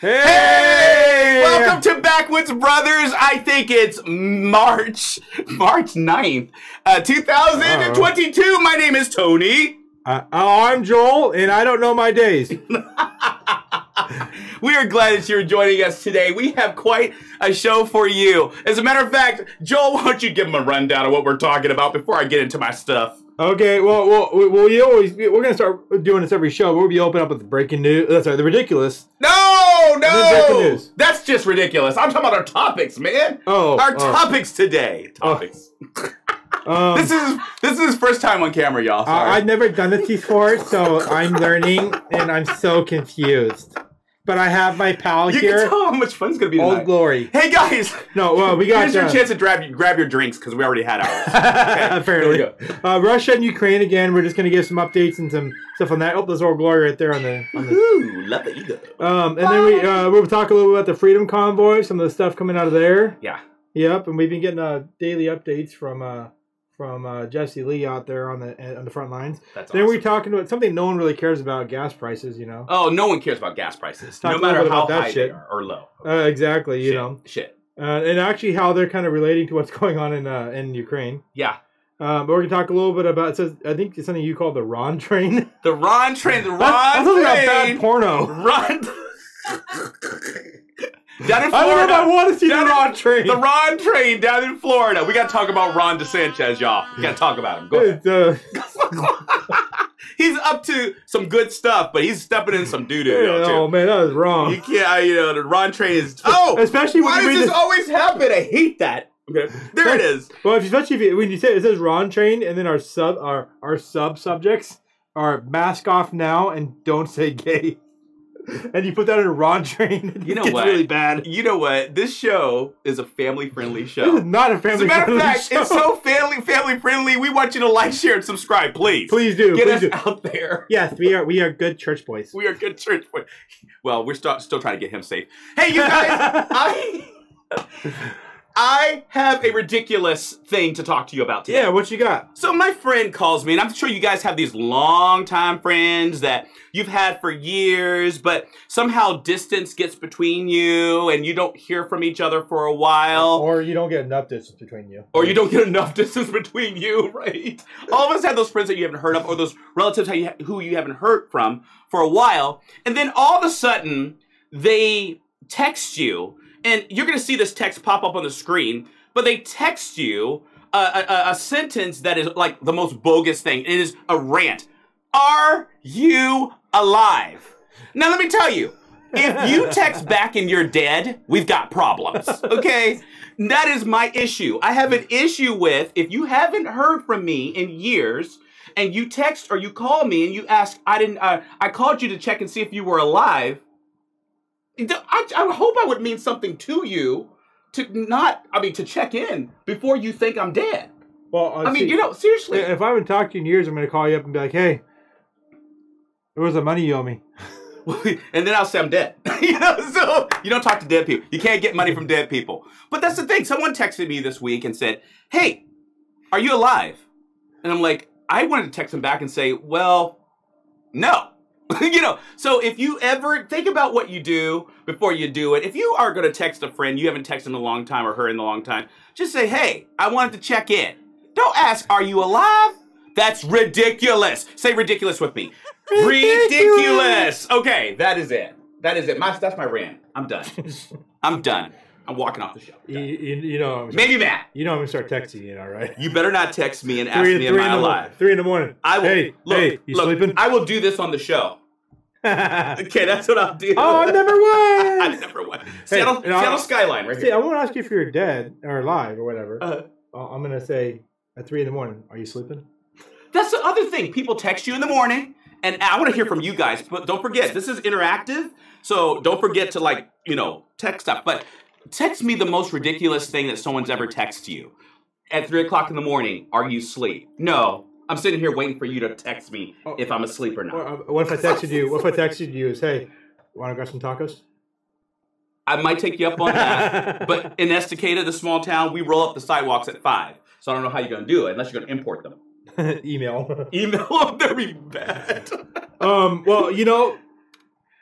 Hey! Welcome to Backwoods Brothers. I think it's March, March 9th, uh, 2022. My name is Tony. Uh, I'm Joel, and I don't know my days. we are glad that you're joining us today. We have quite a show for you. As a matter of fact, Joel, why don't you give them a rundown of what we're talking about before I get into my stuff? Okay, well, well, we, well, we always we're gonna start doing this every show. We'll be open up with the breaking news. That's right, the ridiculous. No, no, that's just ridiculous. I'm talking about our topics, man. Oh, our oh. topics today. Topics. Um, this is this is his first time on camera, y'all. I, I've never done this before, so I'm learning, and I'm so confused. But I have my pal here. you here. can tell how much fun it's gonna be Old tonight. glory. Hey guys, No, well, we got here's your uh, chance to grab grab your drinks because we already had ours. There we uh, Russia and Ukraine again. We're just gonna give some updates and some stuff on that. Oh, there's Old Glory right there on the. On the Ooh, love the ego. um, and then we uh, we'll talk a little bit about the Freedom Convoy, some of the stuff coming out of there. Yeah. Yep, and we've been getting uh, daily updates from uh, from uh, Jesse Lee out there on the on the front lines. That's Then awesome. we're talking about something no one really cares about: gas prices. You know. Oh, no one cares about gas prices, Talk no matter how that high shit. they are or low. Uh, exactly. You Shit, know, shit. uh, and actually how they're kind of relating to what's going on in uh, in Ukraine. Yeah, Um, but we're gonna talk a little bit about. It says I think it's something you call the Ron train. the Ron train, the Ron That's something about train, bad porno. Ron. down in I if I Florida, want to see the Down in- Ron train. the Ron train down in Florida. We got to talk about Ron DeSantis, y'all. We got to talk about him. Go ahead. Uh, he's up to some good stuff, but he's stepping in some doo doo. oh man, that was wrong. You can't, uh, you know, the Ron train is. Oh, Especially when why does this this- always happen? I hate that. Okay, there it is. Well, if, especially if you, when you say it says Ron train, and then our sub our our sub subjects are mask off now and don't say gay, and you put that in a Ron train, You know what? really bad. You know what? This show is a family friendly This show. is not a As a family. matter of fact, show. it's so family family friendly. We want you to like, share, and subscribe, please. Please do. Get please us do. out there. Yes, we are. We are good church boys. We are good church boys. Well, we're st- still trying to get him safe. Hey, you guys, I I have a ridiculous thing to talk to you about today. Yeah, what you got? So my friend calls me, and I'm sure you guys have these long-time friends that you've had for years, but somehow distance gets between you, and you don't hear from each other for a while. Or you don't get enough distance between you. or you don't get enough distance between you, right? All of us have those friends that you haven't heard of, or those relatives who you haven't heard from for a while, and then all of a sudden they text you, and you're gonna see this text pop up on the screen, but they text you a, a, a sentence that is like the most bogus thing. It is a rant. Are you alive? Now let me tell you, if you text back and you're dead, we've got problems. Okay? That is my issue. I have an issue with if you haven't heard from me in years and you text or you call me and you ask, I didn't, uh, I called you to check and see if you were alive. I, I hope I would mean something to you to not, I mean, to check in before you think I'm dead. Well, uh, I mean, see, you know, seriously. if I haven't talked to you in years, I'm going to call you up and be like, "Hey, there was the money you owe me." and then I'll say I'm dead. you know, so you don't talk to dead people. You can't get money from dead people. But that's the thing. Someone texted me this week and said, "Hey, are you alive?" And I'm like, I wanted to text him back and say, "Well, no." you know, so if you ever think about what you do before you do it, if you are going to text a friend you haven't texted in a long time or her in a long time, just say, "Hey, I wanted to check in." Don't ask, "Are you alive?" That's ridiculous. Say ridiculous with me. Ridiculous. Okay, that is it. That is it. My that's my rant. I'm done. I'm done. I'm walking off the show. You, you, you know, I'm Maybe Matt. you know, I'm going to start texting you now, right? You better not text me and ask me, am I alive? three in the morning. I will. Hey, look, hey, you look, sleeping? I will do this on the show. Okay, that's what I'll do. Oh, I never I won. never went. Seattle, I'll- Seattle skyline right See, here. I won't ask you if you're dead or alive or whatever. Uh, I'm going to say at three in the morning. Are you sleeping? that's the other thing. People text you in the morning, and I want to hear from you guys. But don't forget, this is interactive, so don't forget to like you know text stuff. But text me the most ridiculous thing that someone's ever texted you at three o'clock in the morning. Are you asleep? No, I'm sitting here waiting for you to text me Oh. if I'm asleep or Or, not. uh, what if I texted you? What if I texted you? Is hey, want to grab some tacos? I might take you up on that. But in Estacada, the small town, we roll up the sidewalks at five. So I don't know how you're going to do it unless you're going to import them. Email. Email them, they're be bad. um. Well, you know,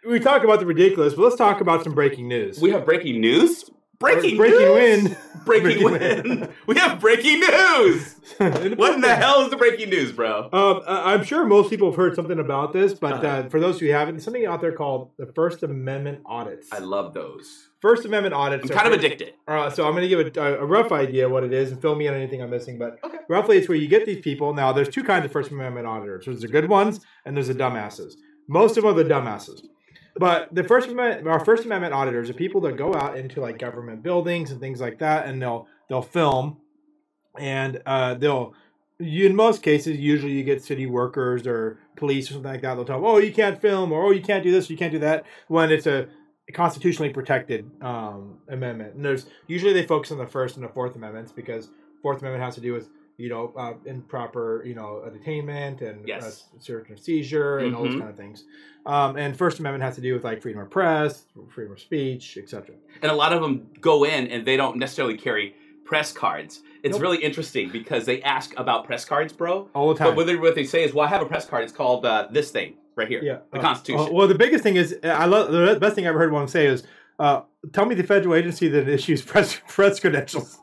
we talk about the ridiculous, but let's talk about some breaking news. We have breaking news. Breaking breaking news? wind. Breaking Breaking wind. we have breaking news. What in the hell is the breaking news, bro? Um, I'm sure most people have heard something about this, but Uh-huh. uh, for those who haven't, there's something out there called the First Amendment audits. I love those. First Amendment audits. I'm kind of addicted. Uh, so I'm going to give a, a rough idea what it is and fill me in on anything I'm missing. But Okay. roughly, it's where you get these people. Now, there's two kinds of First Amendment auditors. There's the good ones and there's the dumbasses. Most of them are the dumbasses. But the First Amendment, our First Amendment auditors are people that go out into like government buildings and things like that, and they'll they'll film, and uh, they'll. You, in most cases, usually you get city workers or police or something like that. They'll tell them, "Oh, you can't film," or "Oh, you can't do this, or, you can't do that." When it's a constitutionally protected um, amendment. And there's usually they focus on the First and the Fourth Amendments because Fourth Amendment has to do with you know uh, improper you know uh, detainment and Yes. uh, search and seizure and all those Mhm. kind of things. Um, and First Amendment has to do with like freedom of press, freedom of speech, etc. And a lot of them go in and they don't necessarily carry press cards. It's Nope. really interesting because they ask about press cards, bro. All the But time. what they, what they say is, well, I have a press card. It's called uh, this thing right here. yeah, The Uh, Constitution. uh, well, the biggest thing is I love the best thing I ever heard one say is. Uh, tell me the federal agency that issues press press credentials.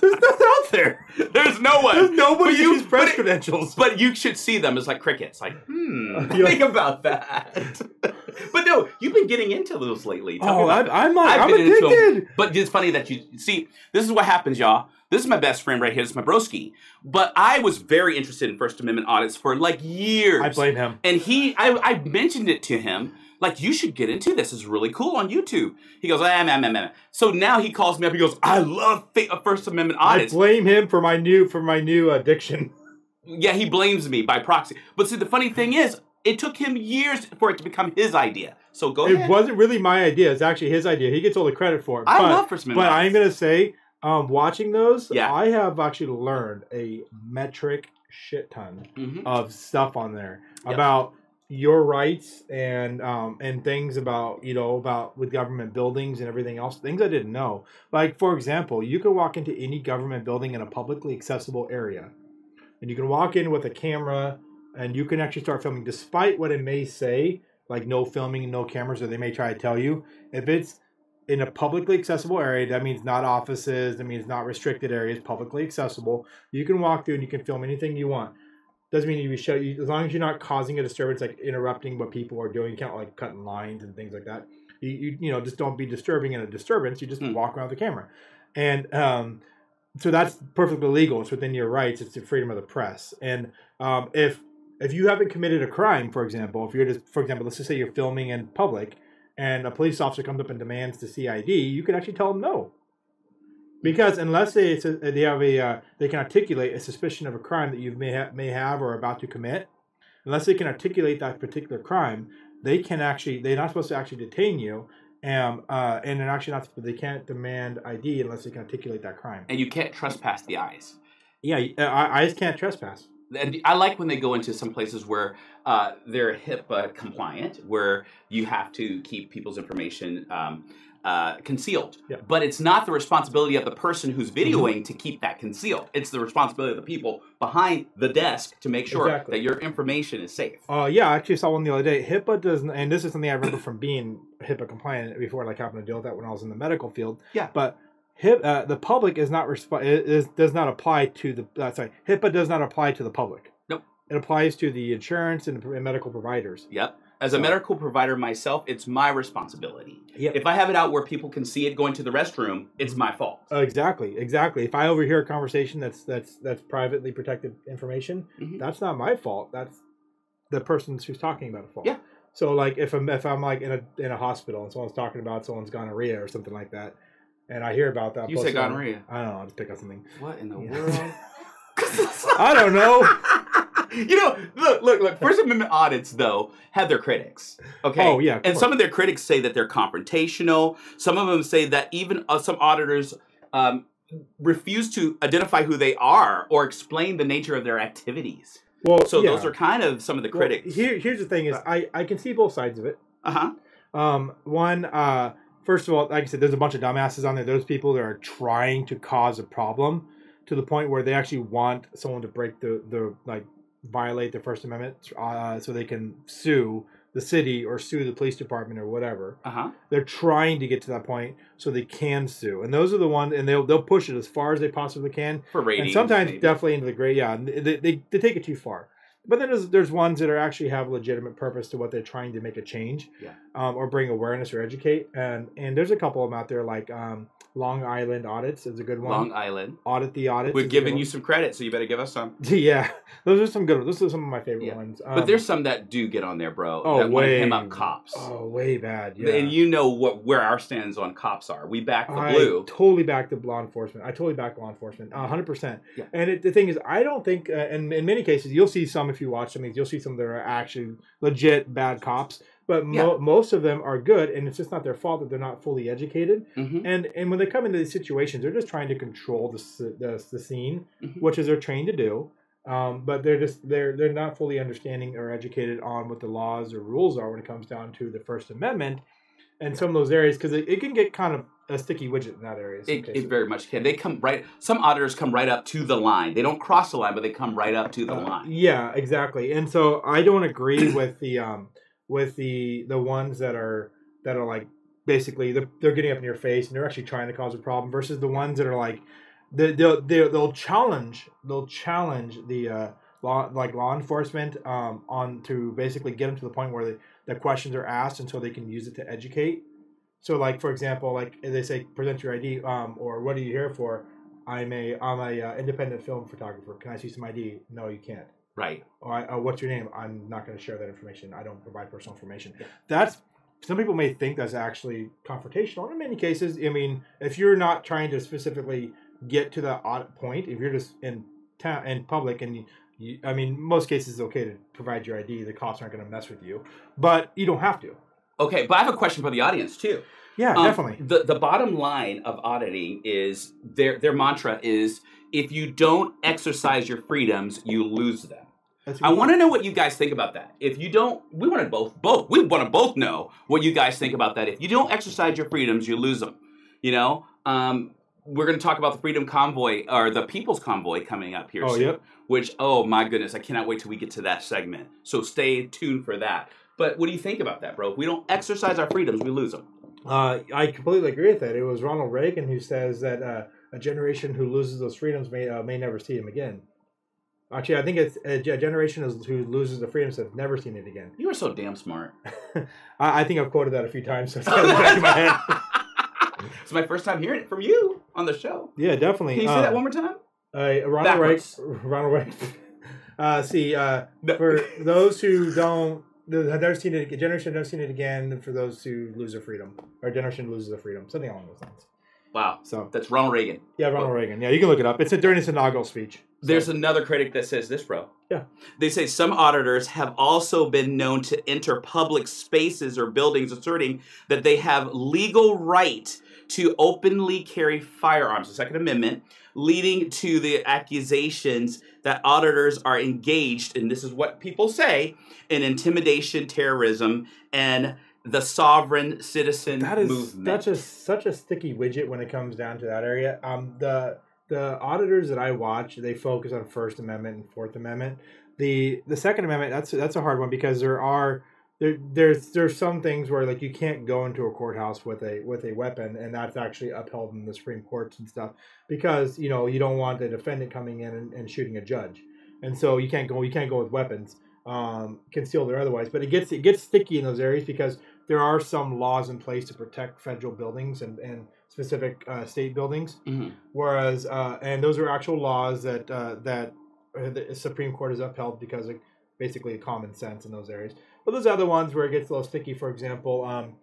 There's nothing out there. There's no one. There's nobody you- press but it- credentials. But you should see them as like crickets. Like, hmm, Uh, think about that. but no, you've been getting into those lately. Tell Oh, I, I'm, like, I'm 'em. addicted. But it's funny that you see. This is what happens, y'all. This is my best friend right here. This is my broski. But I was very interested in First Amendment audits for like years. I blame him. And he, I, I mentioned it to him. Like you should get into this. It's really cool on YouTube. He goes, ah, man, man, man. So now he calls me up. He goes, I love fa- First Amendment audits. I blame him for my new for my new addiction. Yeah, he blames me by proxy. But see, the funny thing is, it took him years for it to become his idea. So go It ahead. wasn't really my idea. It's actually his idea. He gets all the credit for it. I but, love First Amendment. But I'm gonna say, um, watching those, Yeah. I have actually learned a metric shit ton Mhm. of stuff on there Yep. about your rights and um, and things about you know about with government buildings and everything else things i didn't know. Like for example you can walk into any government building in a publicly accessible area and you can walk in with a camera and you can actually start filming despite what it may say like no filming no cameras or they may try to tell you. If it's in a publicly accessible area that means not offices that means not restricted areas publicly accessible you can walk through and you can film anything you want doesn't mean you be show you as long as you're not causing a disturbance like interrupting what people are doing you can't like cutting lines and things like that. You, you, you know just don't be disturbing in a disturbance you just Hmm. walk around the camera. And um so that's perfectly legal it's within your rights it's the freedom of the press. And um if if you haven't committed a crime for example if you're just for example let's just say you're filming in public and a police officer comes up and demands the cid you can actually tell them no because unless they a, they have a uh, they can articulate a suspicion of a crime that you may ha- may have or are about to commit, unless they can articulate that particular crime, they can actually they're not supposed to actually detain you, um, uh, and they're actually not they can't demand ID unless they can articulate that crime. and you can't trespass the eyes. Yeah, uh, just can't trespass. And I like when they go into some places where uh, they're HIPAA compliant, where you have to keep people's information um, uh, concealed. Yeah. Mm-hmm. But it's not the responsibility of the person who's videoing to keep that concealed. It's the responsibility of the people behind the desk to make sure Exactly. that your information is safe. Uh, yeah, I actually saw one the other day. HIPAA doesn't, and this is something I remember from being HIPAA compliant before, like having to deal with that when I was in the medical field. Yeah. But HIP, uh, the public is not resp- is, does not apply to the uh, sorry HIPAA does not apply to the public. Nope. It applies to the insurance and, and medical providers. Yep. As a medical provider myself, it's my responsibility. Yep. If I have it out where people can see it going to the restroom, it's my fault. Uh, exactly, exactly. If I overhear a conversation that's that's that's privately protected information, Mhm. that's not my fault. That's the person who's talking about it fault. Yeah. So like if I'm if I'm like in a in a hospital and someone's talking about someone's gonorrhea or something like that, and I hear about that, You say gonorrhea. I don't know. I'll just pick up something. What in the Yeah. world? I don't know. you know, look, look, look. First Amendment audits, though, have their critics. Okay. Oh, yeah, And course. some of their critics say that they're confrontational. Some of them say that even uh, some auditors um, refuse to identify who they are or explain the nature of their activities. Well, So yeah. those are kind of some of the Well, critics. here, here's the thing: is I I can see both sides of it. uh huh. Um, one, uh, first of all, like I said, there's a bunch of dumbasses on there. Those people that are trying to cause a problem to the point where they actually want someone to break the the like violate the First Amendment, uh, so they can sue the city or sue the police department or whatever. Uh huh. They're trying to get to that point so they can sue, and those are the ones, and they'll they'll push it as far as they possibly can, For ratings. and sometimes maybe. definitely into the gray. Yeah, they, they they take it too far. But then there's there's ones that are actually have legitimate purpose to what they're trying to make a change, Yeah. Um, or bring awareness or educate. And and there's a couple of them out there like um, Long Island audits is a good one. Long Island. Audit the audits. We've is a good given you some credit, so you better give us some. yeah, those are some good ones. Those are some of my favorite Yeah. ones. But Um, there's some that do get on there, bro. oh that way hem up cops. Oh, way bad. Yeah. And you know what where our stands on cops are. We back the I blue. totally back the law enforcement. I totally back law enforcement, a hundred percent. Yeah. And it, the thing is, I don't think, uh, and in many cases, you'll see some if you watch some of these, you'll see some that are actually legit bad cops. But mo- most of them are good, and it's just not their fault that they're not fully educated. Mhm. And and when they come into these situations, they're just trying to control the the, the scene, Mhm. which is they're trained to do. Um, but they're just they're they're not fully understanding or educated on what the laws or rules are when it comes down to the First Amendment and some of those areas because it, it can get kind of a sticky widget in that area. It, it very much can. They come right. Some auditors come right up to the line. They don't cross the line, but they come right up to the Uh, line. Yeah, exactly. And so I don't agree with the um with the the ones that are that are like basically they're, they're getting up in your face and they're actually trying to cause a problem versus the ones that are like they they'll they'll, they'll challenge they'll challenge the uh law like law enforcement um on to basically get them to the point where the, the questions are asked and so they can use it to educate. So like for example like they say present your id um or what are you here for? I'm a i'm a uh, independent film photographer. Can i see some id no you can't Right. or I, uh, what's your name? I'm not going to share that information. I don't provide personal information. Yeah. That's some people may think that's actually confrontational. In many cases, I mean, if you're not trying to specifically get to odd point, if you're just in town in public and you, you, I mean, most cases it's okay to provide your ID. The cops aren't going to mess with you, but you don't have to. Okay, but I have a question for the audience too. Yeah, Um, definitely. The the bottom line of auditing is their their mantra is if you don't exercise your freedoms, you lose them. I want to know what you guys think about that. If you don't, we want to both both we want to both know what you guys think about that. If you don't exercise your freedoms, you lose them. You know, um, we're going to talk about the Freedom Convoy or the People's Convoy coming up here Oh, soon. yep. Which, oh my goodness, I cannot wait till we get to that segment. So stay tuned for that. But what do you think about that, bro? If we don't exercise our freedoms, we lose them. Uh, I completely agree with that. It was Ronald Reagan who says that uh, a generation who loses those freedoms may uh, may never see them again. Actually, I think it's a, generation who loses the freedoms have never seen it again. You are so damn smart. I, I think I've quoted that a few times. So it's my head. it's my first time hearing it from you on the show. Yeah, definitely. Can you say that one more time? Uh, Ronald Backwards. Reagan. Ronald Reagan. Uh, see, uh, for those who don't, have never seen it, generation never seen it again. For those who lose their freedom, or generation loses their freedom, something along those lines. Wow, So that's Ronald Reagan. yeah, Ronald Reagan. Yeah, you can look it up. It's a, during his inaugural speech. So- There's another critic that says this, bro. Yeah. They say some auditors have also been known to enter public spaces or buildings asserting that they have legal right to openly carry firearms, the Second Amendment, leading to the accusations that auditors are engaged, and this is what people say, in intimidation, terrorism, and the sovereign citizen that is movement. that's just such a sticky widget when it comes down to that area. Um, the the auditors that I watch, they focus on First Amendment and Fourth Amendment. The the Second Amendment, that's that's a hard one because there are there there's there's some things where like you can't go into a courthouse with a with a weapon, and that's actually upheld in the Supreme Courts and stuff because you know you don't want the defendant coming in and, and shooting a judge, and so you can't go you can't go with weapons, um, concealed or otherwise. But it gets it gets sticky in those areas because there are some laws in place to protect federal buildings and, and specific uh, state buildings. Mhm. Whereas, uh, and those are actual laws that uh, that uh, the Supreme Court has upheld because of basically common sense in those areas. But those other ones where it gets a little sticky, for example, um,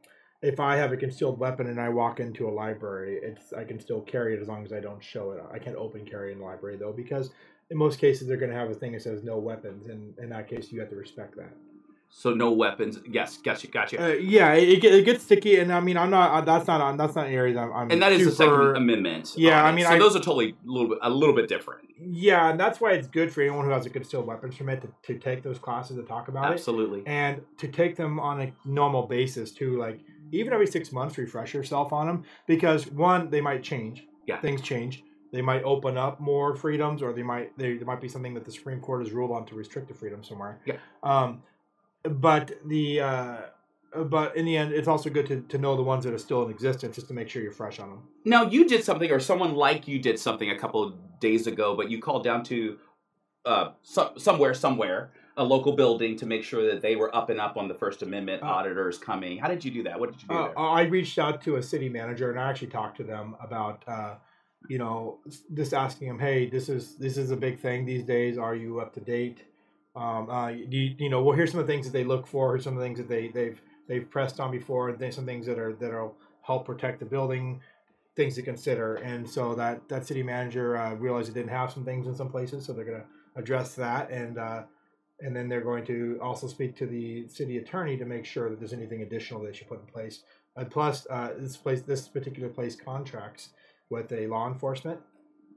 if I have a concealed weapon and I walk into a library, it's I can still carry it as long as I don't show it. I can't open carry in the library though because in most cases they're going to have a thing that says no weapons, and in that case you have to respect that. So no weapons. Yes, gotcha, gotcha. Uh, yeah, it, it, gets sticky, and I mean, I'm not. Uh, that's not. That's not an area that I'm. I'm and that is the Second Amendment. Yeah, I mean, so I- those are totally a little bit a little bit different. Yeah, and that's why it's good for anyone who has a good concealed weapons permit to, to take those classes to talk about it, Absolutely. and to take them on a normal basis too. Like even every six months, refresh yourself on them because one, they might change. Yeah. things change. they might open up more freedoms, or they might there, there might be something that the Supreme Court has ruled on to restrict the freedom somewhere. Yeah. Um, but the uh, but in the end, it's also good to, to know the ones that are still in existence, just to make sure you're fresh on them. Now you did something, or someone like you did something a couple of days ago, but you called down to uh, so, somewhere, somewhere, a local building to make sure that they were up and up on the First Amendment Uh, auditors coming. How did you do that? What did you do Uh, there? I reached out to a city manager and I actually talked to them about, uh, you know, just asking them, hey, this is this is a big thing these days. Are you up to date? Um, uh, you, you know, well, here's some of the things that they look for. Here's some of the things that they they've they've pressed on before, and then some things that are that'll help protect the building. Things to consider, and so that that city manager uh, realized they didn't have some things in some places, so they're going to address that, and uh, and then they're going to also speak to the city attorney to make sure that there's anything additional they should put in place. And plus, uh, this place, this particular place contracts with a law enforcement,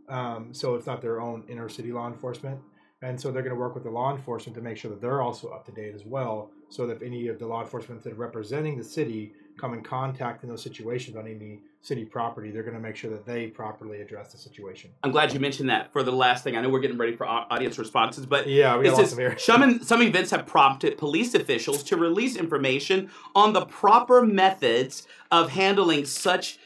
um, so it's not their own inner city law enforcement, and so they're going to work with the law enforcement to make sure that they're also up to date as well. So that if any of the law enforcement that are representing the city come in contact in those situations on any city property, they're going to make sure that they properly address the situation. I'm glad you mentioned that for the last thing. I know we're getting ready for au- audience responses, but Yeah, we got lots of some, some events have prompted police officials to release information on the proper methods of handling such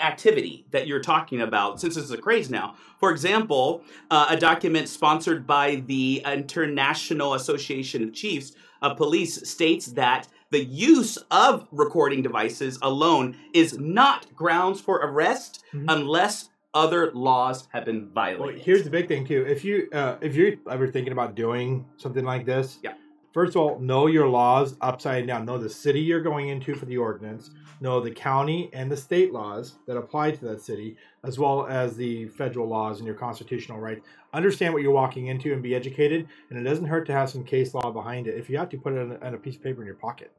activity that you're talking about, since this is a craze now. For example, uh, a document sponsored by the International Association of Chiefs of Police states that the use of recording devices alone is not grounds for arrest Mhm. unless other laws have been Well, violated. here's the big thing too. If you uh, if you're ever thinking about doing something like this, Yeah. First of all, know your laws upside down. Know the city you're going into for the ordinance. Know the county and the state laws that apply to that city, as well as the federal laws and your constitutional rights. Understand what you're walking into and be educated. And it doesn't hurt to have some case law behind it. If you have to, put it on a, on a piece of paper in your pocket.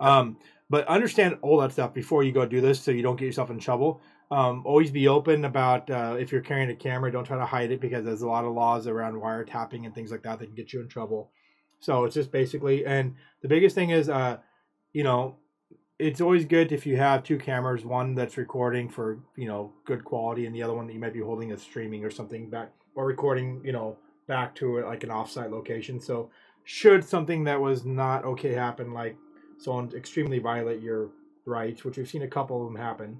Um, but understand all that stuff before you go do this, so you don't get yourself in trouble. Um, always be open about uh, if you're carrying a camera. Don't try to hide it because there's a lot of laws around wiretapping and things like that that can get you in trouble. So it's just basically, and the biggest thing is, uh, you know, it's always good if you have two cameras, one that's recording for you know good quality, and the other one that you might be holding as streaming or something back or recording, you know, back to like an offsite location. So should something that was not okay happen, like someone extremely violate your rights, which we've seen a couple of them happen,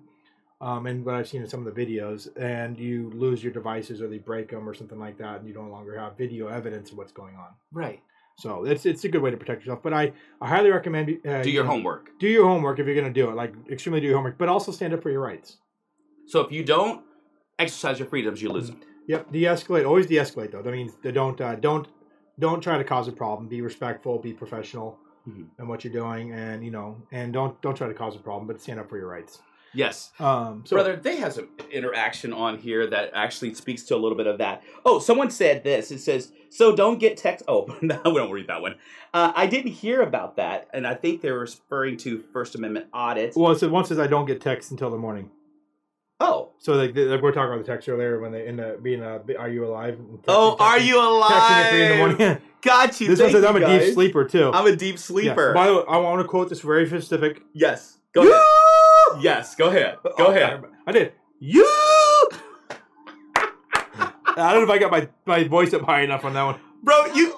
um, and what I've seen in some of the videos, and you lose your devices or they break them or something like that, and you no longer have video evidence of what's going on. right. So it's it's a good way to protect yourself. But I, I highly recommend uh, Do you your homework. Do your homework if you're going to do it. Like extremely do your homework, but also stand up for your rights. So if you don't exercise your freedoms, you lose them. Yep, de-escalate. Always de-escalate though. That means don't uh, don't don't try to cause a problem. Be respectful. Be professional Mhm. in what you're doing, and you know, and don't don't try to cause a problem, but stand up for your rights. Yes. Um, so Brother, they have some interaction on here that actually speaks to a little bit of that. Oh, someone said this. It says, so don't get text. Oh, no, we don't read that one. Uh, I didn't hear about that. And I think they're referring to First Amendment audits. well, it says one says I don't get text until the morning. Oh. So like, we're talking about the text earlier when they end up being a are you alive? Texting- Oh, are texting- you alive? Texting at three in the morning. Got you. this one says I'm a deep sleeper too. I'm a deep Yeah. sleeper. By the way, I want to quote this very specific. yes. Go ahead. Yes, go ahead. Go Oh, ahead. I did. You. I don't know if I got my, my voice up high enough on that one. Bro, you.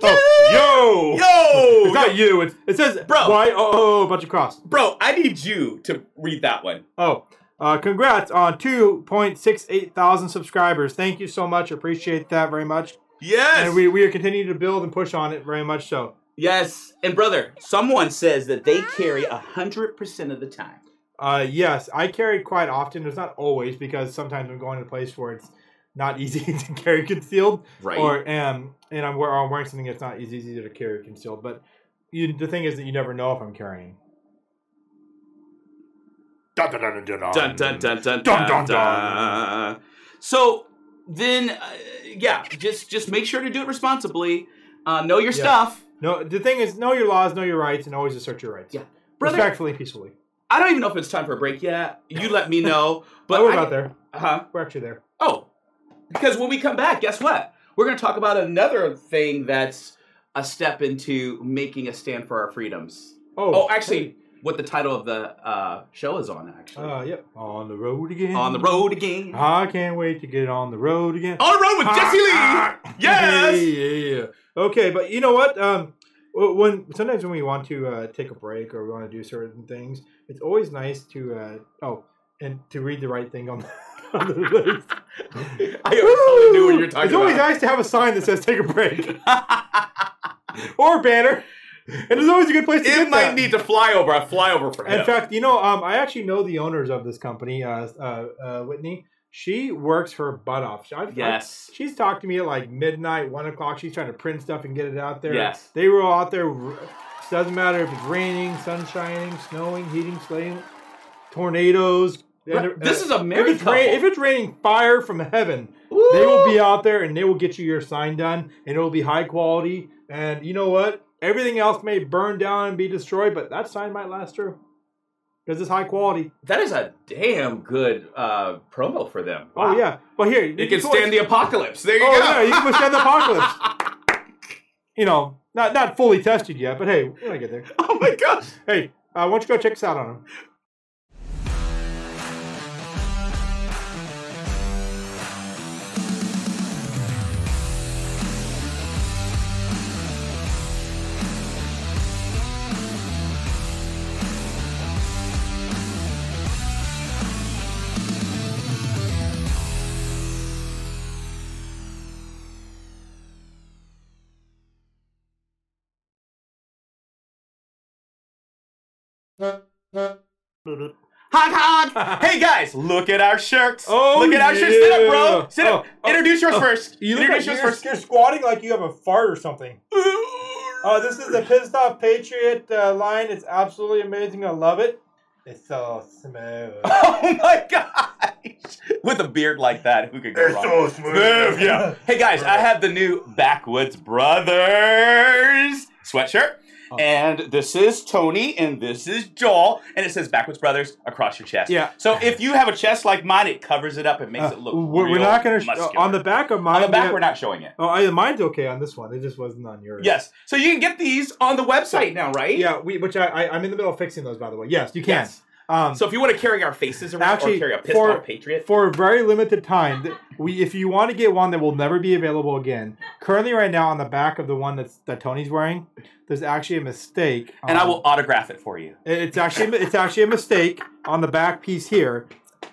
Oh, yo, Yo! It's not you. It's, it says Bro. Why? Oh, oh, a bunch of cross. Bro, I need you to read that one. Oh, uh, congrats on 2.68 thousand subscribers. Thank you so much. Appreciate that very much. Yes. And we, we are continuing to build and push on it very much so. yes. And brother, someone says that they carry a hundred percent of the time. Uh, yes, I carry quite often. It's not always because sometimes I'm going to a place where it's not easy to carry concealed, Right. or um, and I'm, wear- I'm wearing something that's not as easy to carry concealed. But you, the thing is that you never know if I'm carrying. Dun dun dun dun dun dun dun dun Dun, dun, dun. So then, uh, yeah, just just make sure to do it responsibly. Uh, know your Yeah. stuff, No, the thing is, know your laws, know your rights, and always assert your rights. Yeah. brother. respectfully, peacefully. I don't even know if it's time for a break yet. You let me know. But But we're I- about there. huh? We're actually there. Oh, because when we come back, guess what? We're going to talk about another thing that's a step into making a stand for our freedoms. Oh, Oh, actually, what the title of the uh, show is on, actually. Uh, yep. On the road again. on the road again. I can't wait to get on the road again. on the road with Jesse Lee. Yes. Yeah, yeah. Yeah. Okay, but you know what? Um, when sometimes when we want to uh, take a break or we want to do certain things, it's always nice to uh, oh, and to read the right thing on. on the list. I totally knew what you were talking It's always about. nice to have a sign that says "Take a break" or banner, and it's always a good place to it get might that. need to fly over. A flyover for him. In fact, you know, um, I actually know the owners of this company, uh, uh, uh, Whitney. She works her butt off. I've, yes. She's talked to me at like midnight, one o'clock. She's trying to print stuff and get it out there. Yes. They were all out there. Doesn't matter if it's raining, sun shining, snowing, heating, slaying, tornadoes. Right. Uh, this is a if it's, couple. if it's raining fire from heaven, they will be out there and they will get you your sign done, and it will be high quality. And you know what? Everything else may burn down and be destroyed, but that sign might last through because it's high quality. That is a damn good uh, promo for them. Oh yeah, but here It can stand the apocalypse. There you Oh go. yeah, you can withstand the apocalypse. you know, not not fully tested yet, but hey, we're gonna get there. oh my gosh. Hey, uh, why don't you go check us out on them? Honk honk. hey guys, look at our shirts. Oh, look at our shirts. Sit up, bro. yeah. Sit up. Oh, oh, Introduce yours oh. first. You look Introduce like yours you're, first. you're squatting like you have a fart or something. Oh, this is the Pissed Off Patriot uh, line. It's absolutely amazing. I love it. It's so smooth. Oh my gosh! With a beard like that, who could go wrong? It's so smooth, yeah. Hey guys, I have the new Backwoods Brothers sweatshirt. Oh. And this is Tony, and this is Joel, and it says Backwoods Brothers across your chest. Yeah. So if you have a chest like mine, it covers it up and makes Uh, it look. we're, not going to sh- on the back of mine. on the we back. have- We're not showing it. Oh, I, mine's okay on this one. It just wasn't on yours. Yes. So you can get these on the website now, right? Yeah, we, which I, I I'm in the middle of fixing those by the way. Yes, you can. Yes. Um, So if you want to carry our faces around Actually, or carry a pissed for- off patriot, for a very limited time, we if you want to get one that will never be available again. Currently, right now on the back of the one that's that Tony's wearing, there's actually a mistake. and I um, will autograph it for you. It's actually it's actually a mistake on the back piece here,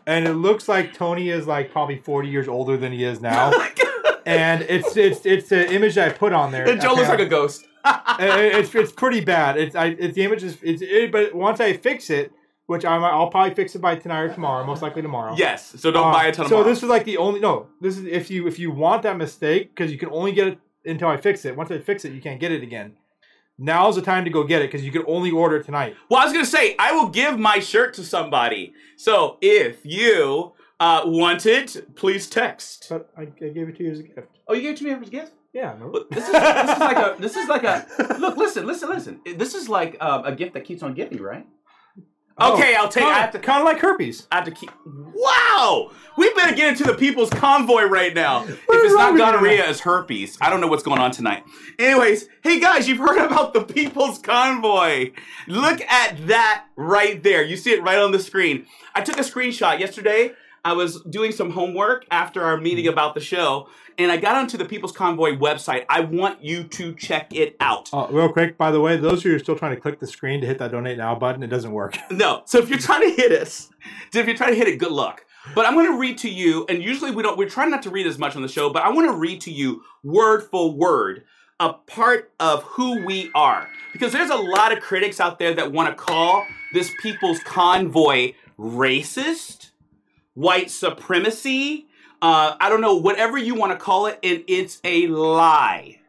and it looks like Tony is like probably 40 years older than he is now. and it's it's it's the image that I put on there. And Joe looks like a ghost. It- it's it's pretty bad. It's I it's the image is it's it, but once I fix it, which I'm, I'll probably fix it by tonight or tomorrow, most likely tomorrow. yes. So don't Uh, buy a ton of So more. this is like the only no. This is if you if you want that mistake because you can only get it until I fix it. Once I fix it, you can't get it again. Now's the time to go get it because you can only order it tonight. Well, I was gonna say I will give my shirt to somebody. So if you uh, want it, please text. But I, I gave it to you as a gift. Oh, you gave it to me as a gift. Yeah. No. This is, this is like a this is like a look. Listen, listen, listen. This is like um, a gift that keeps on giving, right? Okay, I'll take. I have to. kind of like herpes. I have to keep. Wow, we better get into the people's convoy right now. if it's not gonorrhea, it's herpes. I don't know what's going on tonight. Anyways, hey guys, you've heard about the people's convoy. Look at that right there. You see it right on the screen. I took a screenshot yesterday. I was doing some homework after our meeting about the show, and I got onto the People's Convoy website. I want you to check it out. Uh, real quick, by the way, those of you who are still trying to click the screen to hit that donate now button, it doesn't work. No. So if you're trying to hit us, if you're trying to hit it, good luck. But I'm going to read to you, and usually we don't. We're trying not to read as much on the show, but I want to read to you word for word a part of who we are, because there's a lot of critics out there that want to call this people's convoy racist, white supremacy. Uh, I don't know, whatever you want to call it, and it's a lie.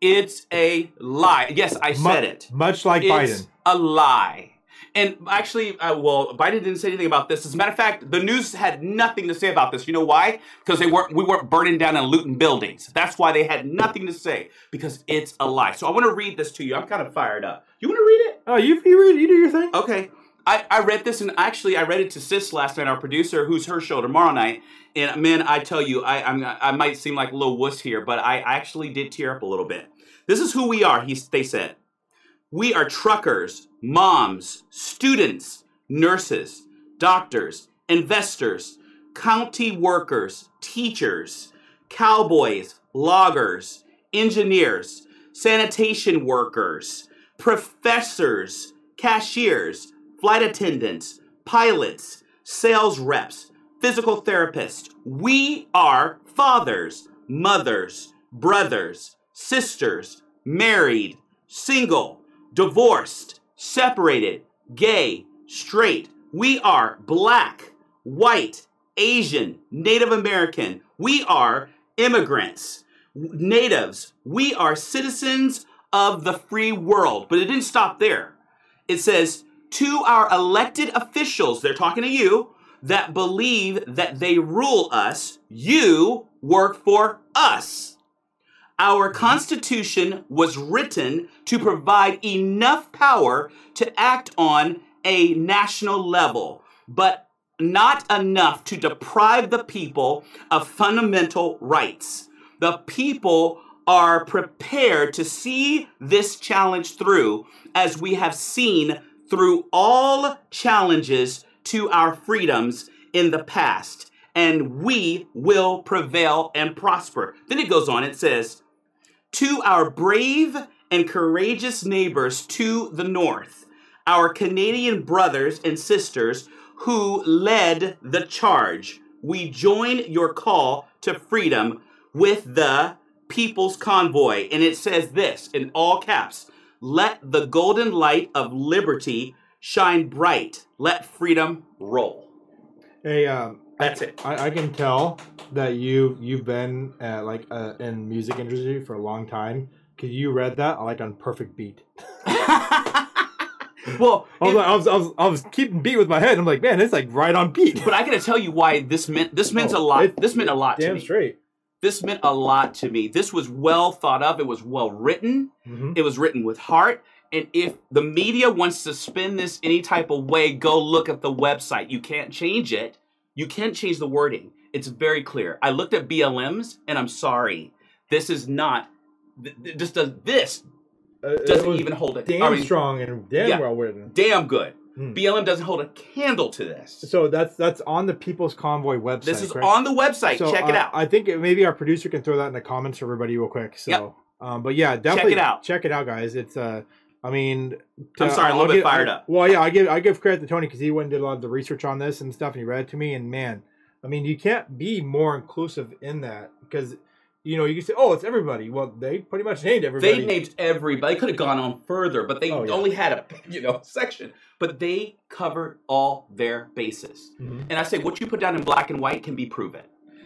It's a lie. Yes, I said it Much like it's Biden. a lie. And actually, uh, well, Biden didn't say anything about this. As a matter of fact, the news had nothing to say about this. You know why? Because they weren't. We weren't burning down and looting buildings. That's why they had nothing to say. Because it's a lie. So I want to read this to you. I'm kind of fired up. You want to read it? Oh, you you read you do your thing. Okay. I, I read this and actually I read it to Sis last night, our producer, who's her show tomorrow night. And man, I tell you, I I'm, I might seem like a little wuss here, but I actually did tear up a little bit. This is who we are. He they said, We are truckers, moms, students, nurses, doctors, investors, county workers, teachers, cowboys, loggers, engineers, sanitation workers, professors, cashiers, flight attendants, pilots, sales reps, physical therapists. We are fathers, mothers, brothers, sisters, married, single, divorced, separated, gay, straight. We are black, white, Asian, Native American. We are immigrants, natives. We are citizens of the free world. But it didn't stop there. It says, to our elected officials, they're talking to you, that believe that they rule us, you work for us. Our Constitution was written to provide enough power to act on a national level, but not enough to deprive the people of fundamental rights. The people are prepared to see this challenge through, as we have seen through all challenges to our freedoms in the past, and we will prevail and prosper. Then it goes on, it says, To our brave and courageous neighbors to the north, our Canadian brothers and sisters who led the charge, we join your call to freedom with the People's Convoy. And it says this in all caps Let the golden light of liberty shine bright. Let freedom roll. Hey, um, That's it. I, I can tell that you you've been uh, like uh, in music industry for a long time because you read that like on perfect beat. well, I was, it- like, I was I was I was keeping beat with my head. I'm like, man, it's like right on beat. but I gotta tell you why this meant this meant a Oh, lot. it- This meant a lot to Damn straight. This meant a lot to me. This was well thought of. It was well written. hmm It was written with heart. And if the media wants to spin this any type of way, go look at the website. You can't change it. You can't change the wording. It's very clear. I looked at BLMs and I'm sorry. This is not th- th- this does this. Uh, doesn't even hold it. damn I mean, strong and damn Yeah. well written. damn good. Hmm. BLM doesn't hold a candle to this. So that's that's on the People's Convoy website. This is correct? on the website. So, Check it uh, out. I think maybe our producer can throw that in the comments for everybody real quick. So, Yep. um, but yeah, definitely check it out. Check it out, guys. It's uh, I mean, I'm uh, sorry, a I'll little bit give- fired I- up. Well, yeah, I give I give credit to Tony because he went and did a lot of the research on this and stuff, and he read it to me. And man, I mean, you can't be more inclusive in that because you know you can say, oh, it's everybody. Well, they pretty much named everybody. They named everybody. They could have gone on further, but they Oh, yeah. only had a you know section. But they covered all their bases. Mhm. And I say, what you put down in black and white can be proven.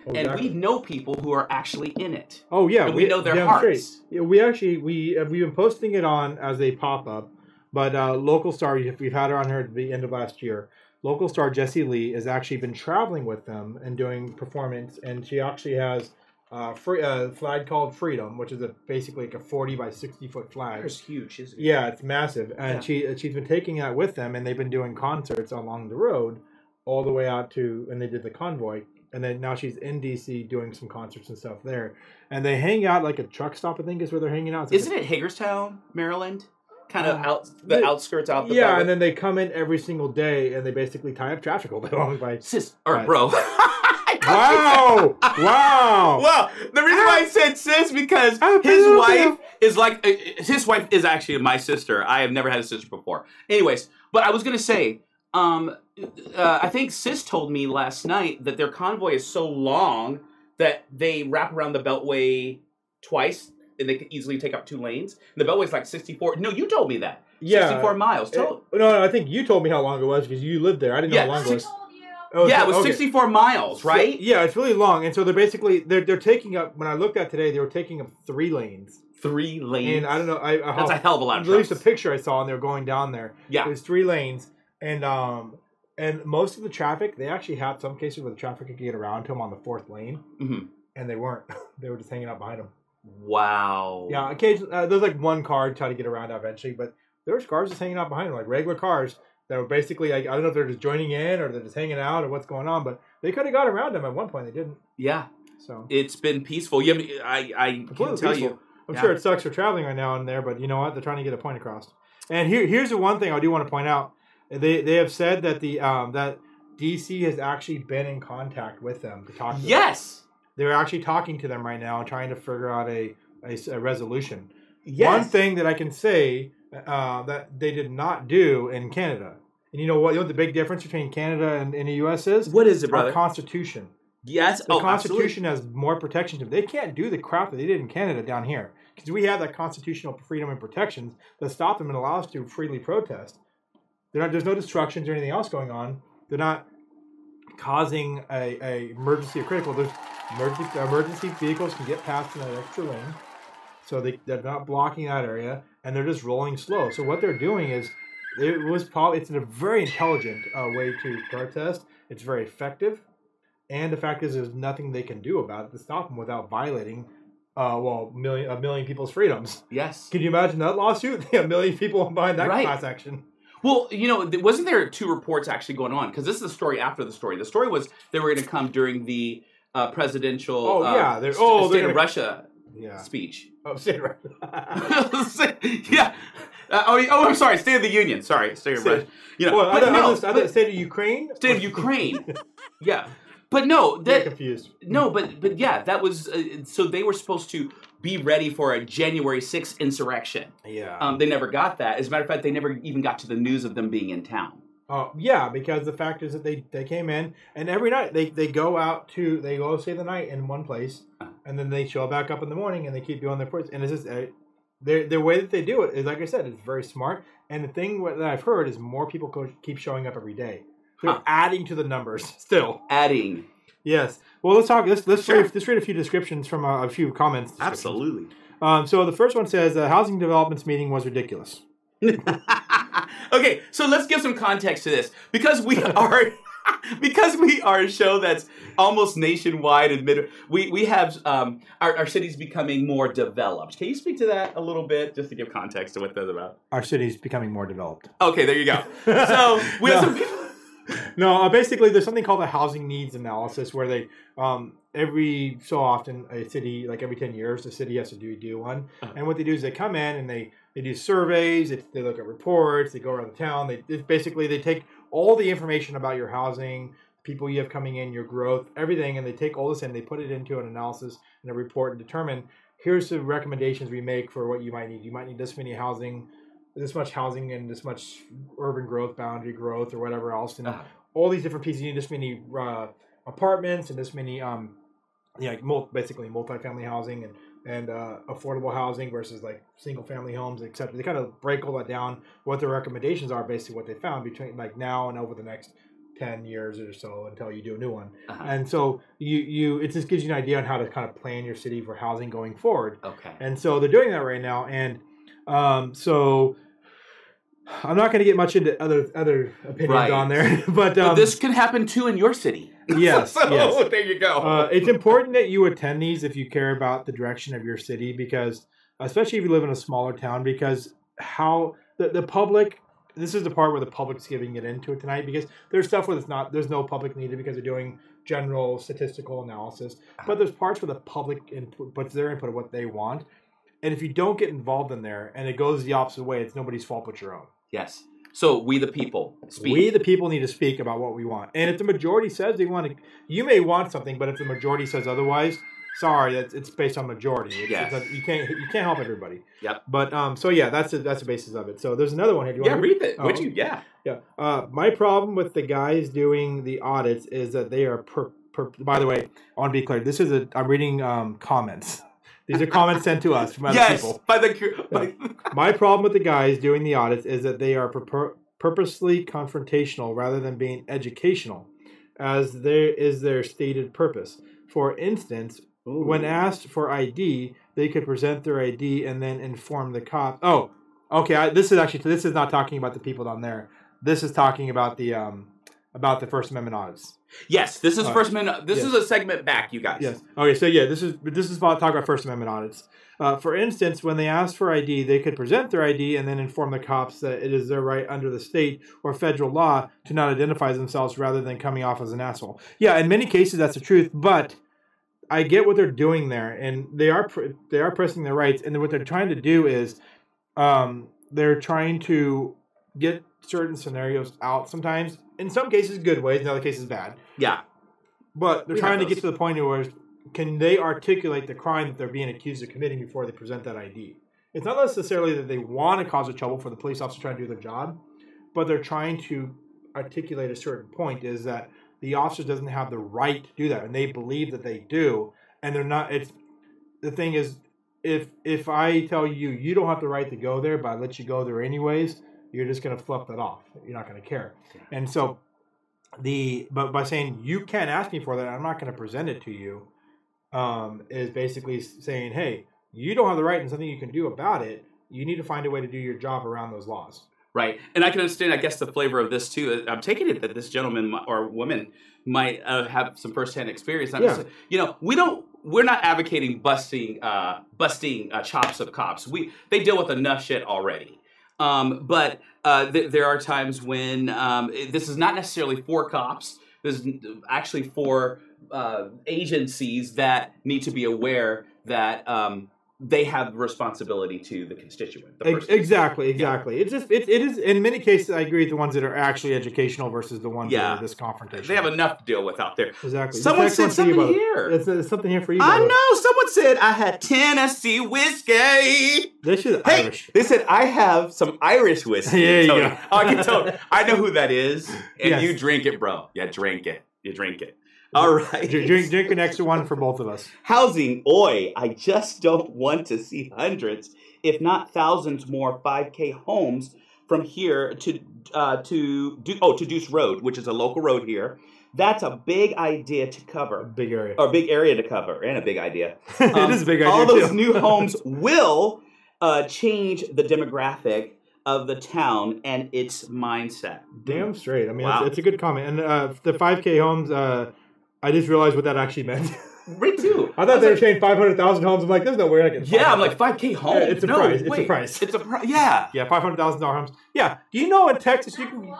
Oh, And exactly. we know people who are actually in it. Oh yeah, and we know their hearts. Yeah, we actually we uh, we've been posting it on as a pop up, but uh, local star if we've had her on here at the end of last year. Local star Jessie Lee has actually been traveling with them and doing performance, and she actually has uh, free, uh, flag called Freedom, which is a basically like a forty by sixty foot flag. It's huge, isn't it? Yeah, it's massive, and Yeah. she she's been taking that with them, and they've been doing concerts along the road, all the way out to, and they did the convoy, and then now she's in DC doing some concerts and stuff there, and they hang out like a truck stop, I think is where they're hanging out. It's like Isn't it Hagerstown, Maryland? Kind of Uh, out the outskirts out the yeah, and then they come in every single day, and they basically tie up traffic all day long by. sis or Right. bro. Wow! wow! Well, the reason why I said sis because his wife is like uh, his wife is actually my sister. I have never had a sister before. Anyways, but I was gonna say, um, uh, I think sis told me last night that their convoy is so long that they wrap around the beltway twice. And they can easily take up two lanes. And the beltway's like sixty-four. No, you told me that. Yeah. sixty-four miles. Eh, Tell- no, no, I think you told me how long it was because you lived there. I didn't know how long it was. Oh, yeah, so- it was okay. sixty-four miles, right? So- yeah, it's really long, and so they're basically they're they're taking up. When I looked at today, they were taking up three lanes, Three lanes. and I don't know. I, I That's a hell of a lot of At least a picture I saw, and they were going down there. Yeah. It was three lanes, and um, and most of the traffic they actually had some cases where the traffic could get around to them on the fourth lane, Mhm. and they weren't. they were just hanging out behind them. Wow. Yeah, occasionally uh, there's like one car try to get around eventually, but there was cars just hanging out behind them, like regular cars that were basically like I don't know if they're just joining in or they're just hanging out or what's going on, but they could have got around them at one point. They didn't. Yeah. So It's been peaceful. Have, I I can tell you. I'm Yeah. sure it sucks for traveling right now and there, but you know what? They're trying to get a point across. And here, here's the one thing I do want to point out. They they have said that the um, that DC has actually been in contact with them to talk. To them. They're actually talking to them right now and trying to figure out a a resolution. Yes. One thing that I can say uh, that they did not do in Canada, and you know what? You know what the big difference between Canada and, and the U.S. is? What is it, Our brother? Constitution. yes. The oh, Constitution has more protection to them. They can't do the crap that they did in Canada down here because we have that constitutional freedom and protections that stop them and allow us to freely protest. They're not, there's no destructions or anything else going on. They're not causing a, a emergency or critical. There's emergency emergency vehicles can get past in that extra lane, so they they're not blocking that area and they're just rolling slow. So what they're doing is it was probably it's a very intelligent uh, way to protest. It's very effective, and the fact is, there's nothing they can do about it to stop them without violating, uh, well, million a million people's freedoms. Yes. Can you imagine that lawsuit? a million people behind that Right. class action. Well, you know, wasn't there two reports actually going on? Because this is the story after the story. The story was they were going to come during the uh, presidential. Oh, uh, yeah, they're- st- oh, state they're of gonna- Russia Yeah. speech. Oh, say it right. yeah. Uh, oh, oh, I'm sorry. State of the Union. Sorry, State of State- Russia. You know, well, but other, no, other, other but state of Ukraine. State of Ukraine. yeah, but no, that confused. no, but but yeah, that was uh, so they were supposed to be ready for a January 6th insurrection. Yeah. Um, they never got that. As a matter of fact, they never even got to the news of them being in town. Uh, yeah, because the fact is that they, they came in and every night they, they go out to they go stay the night in one place and then they show back up in the morning and they keep doing their parts and it's just uh, the the way that they do it is like I said it's very smart and the thing that I've heard is more people co- keep showing up every day. They're Huh. adding to the numbers still. Adding. Yes. Well, let's talk. Let's let's Sure. read, let's read a few descriptions from a, a few comments. Absolutely. Um, so the first one says the housing developments meeting was ridiculous. okay, so let's give some context to this because we are because we are a show that's almost nationwide and mid. We we have um, our our city's becoming more developed. Can you speak to that a little bit just to give context to what that's about? Our city's becoming more developed. Okay, there you go. So we have some people. No, uh, basically, there's something called a housing needs analysis where they, um, every so often, a city, like every 10 years, the city has to do, do one. Uh-huh. And what they do is they come in and they, they do surveys, they, they look at reports, they go around the town. They basically, they take all the information about your housing, people you have coming in, your growth, everything, and they take all this and they put it into an analysis and a report and determine here's the recommendations we make for what you might need. You might need this many housing, this much housing and this much urban growth, boundary growth, or whatever else. And Uh-huh. all these different pieces. You need this many uh, apartments and this many, um, yeah, like mul- basically multifamily housing and and uh, affordable housing versus like single family homes, etc. They kind of break all that down. What their recommendations are, basically what they found between like now and over the next ten years or so until you do a new one. Uh-huh. And so you you it just gives you an idea on how to kind of plan your city for housing going forward. Okay. And so they're doing that right now. And um, so I'm not going to get much into other other opinions Right. on there, but, um, but this can happen too in your city. yes, so yes. there you go. Uh, it's important that you attend these if you care about the direction of your city, because especially if you live in a smaller town, because how the, the public. This is the part where the public's giving it into it tonight because there's stuff where it's not there's no public needed because they're doing general statistical analysis, but there's parts where the public input puts their input of what they want, and if you don't get involved in there and it goes the opposite way, it's nobody's fault but your own. Yes. So we the people speak. We, the people, need to speak about what we want. And if the majority says they want to, you may want something, but if the majority says otherwise, sorry, it's, it's based on majority. It's, Yes. it's a- you can't you can't help everybody. Yep. But um, so yeah, that's the, that's the basis of it. So there's another one here. Do you yeah, want read it. Oh. Would you? Yeah. Yeah. Uh, my problem with the guys doing the audits is that they are per. per by the way, I want to be clear. This is a. I'm reading um, comments. These are comments sent to us from other yes. people. By the. By, My problem with the guys doing the audits is that they are purposely confrontational rather than being educational, as there is their stated purpose. For instance, when asked for ID, they could present their ID and then inform the cop. Oh, okay. I, this is actually this is not talking about the people down there. This is talking about the um about the First Amendment audits. yes. This is Uh, first Amendment. This yes. is a segment back, you guys. Yes. Okay. So yeah, this is this is about talking about First Amendment audits. Uh, for instance, when they ask for ID, they could present their ID and then inform the cops that it is their right under the state or federal law to not identify themselves rather than coming off as an asshole. Yeah, in many cases that's the truth, but I get what they're doing there, and they are they are pressing their rights, and what they're trying to do is, um, they're trying to get certain scenarios out. Sometimes, in some cases, good ways. In other cases, bad. Yeah. But they're We trying to get to the point where can they articulate the crime that they're being accused of committing before they present that ID? It's not necessarily that they want to cause a trouble for the police officer trying to do their job, but they're trying to articulate a certain point is that the officer doesn't have the right to do that, and they believe that they do, and they're not. It's the thing is, if if I tell you you don't have the right to go there, but I let you go there anyways, you're just gonna fluff that off. You're not gonna care, and so the but by saying you can't ask me for that, I'm not going to present it to you. Um, is basically saying, hey, you don't have the right and something you can do about it. You need to find a way to do your job around those laws. Right. And I can understand, I guess, the flavor of this too. I'm taking it that this gentleman or woman might uh, have some firsthand experience. Yeah. You know, we don't. We're not advocating busting, uh, busting uh, chops of cops. We they deal with enough shit already. Um, but uh, th- there are times when um, this is not necessarily for cops. This is actually for uh, agencies that need to be aware that um, they have responsibility to the constituent. The. Exactly, exactly. It's just it, it is in many cases. I agree with the ones that are actually educational versus the ones that are this confrontation. They have enough to deal with out there. exactly. Someone said something here. It's, it's something here for you. I know. Someone said I had Tennessee whiskey. This is Hey, Irish. they said I have some Irish whiskey. Yeah, go. Oh, I can tell. I know who that is, and Yes. you drink it, bro. Yeah, drink it. You drink it. All right. Drink, drink, drink an extra one for both of us. Housing, oi! I just don't want to see hundreds, if not thousands, more 5K homes from here to uh, to Du- oh to Deuce Road, which is a local road here. That's a big idea to A cover, big area. or big area to cover, and a big idea. it Um, is a big idea All those too. new homes will uh, change the demographic of the town and its mindset. Damn straight. I mean, Wow. it's, it's a good comment. And uh, the 5K homes, uh, I just realized what that actually meant. Me too. I thought was they were like, saying 500,000 homes. I'm like, there's no way I can. yeah, I'm like 5K home. Yeah, it's a no, price, it's a price. It's a price. Yeah. Yeah, $500,000 homes. Yeah. Do you know in Texas you can.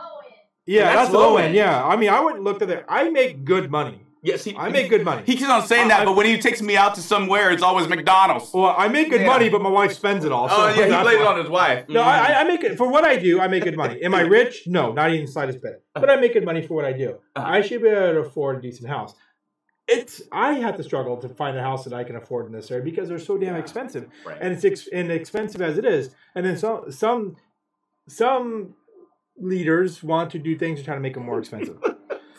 Yeah, that's that's, the low low end. end. Yeah. I mean, I wouldn't look at it. I make good money. Yes, he, I make good money. He keeps on saying that, I- but when he takes me out to somewhere, it's always McDonald's. Well, I make good Yeah. money, but my wife spends it all. So oh yeah, he that's blames it on his wife. No, I, I- I make it for what I do. I make good money. Am I rich? No, not even the slightest bit. But I make good money for what I do. Uh-huh. I should be able to afford a decent house. It's I have to struggle to find a house that I can afford in this area because they're so damn Yeah. expensive, right. and it's ex- and expensive as it is. And then some some some leaders want to do things to try to make them more expensive.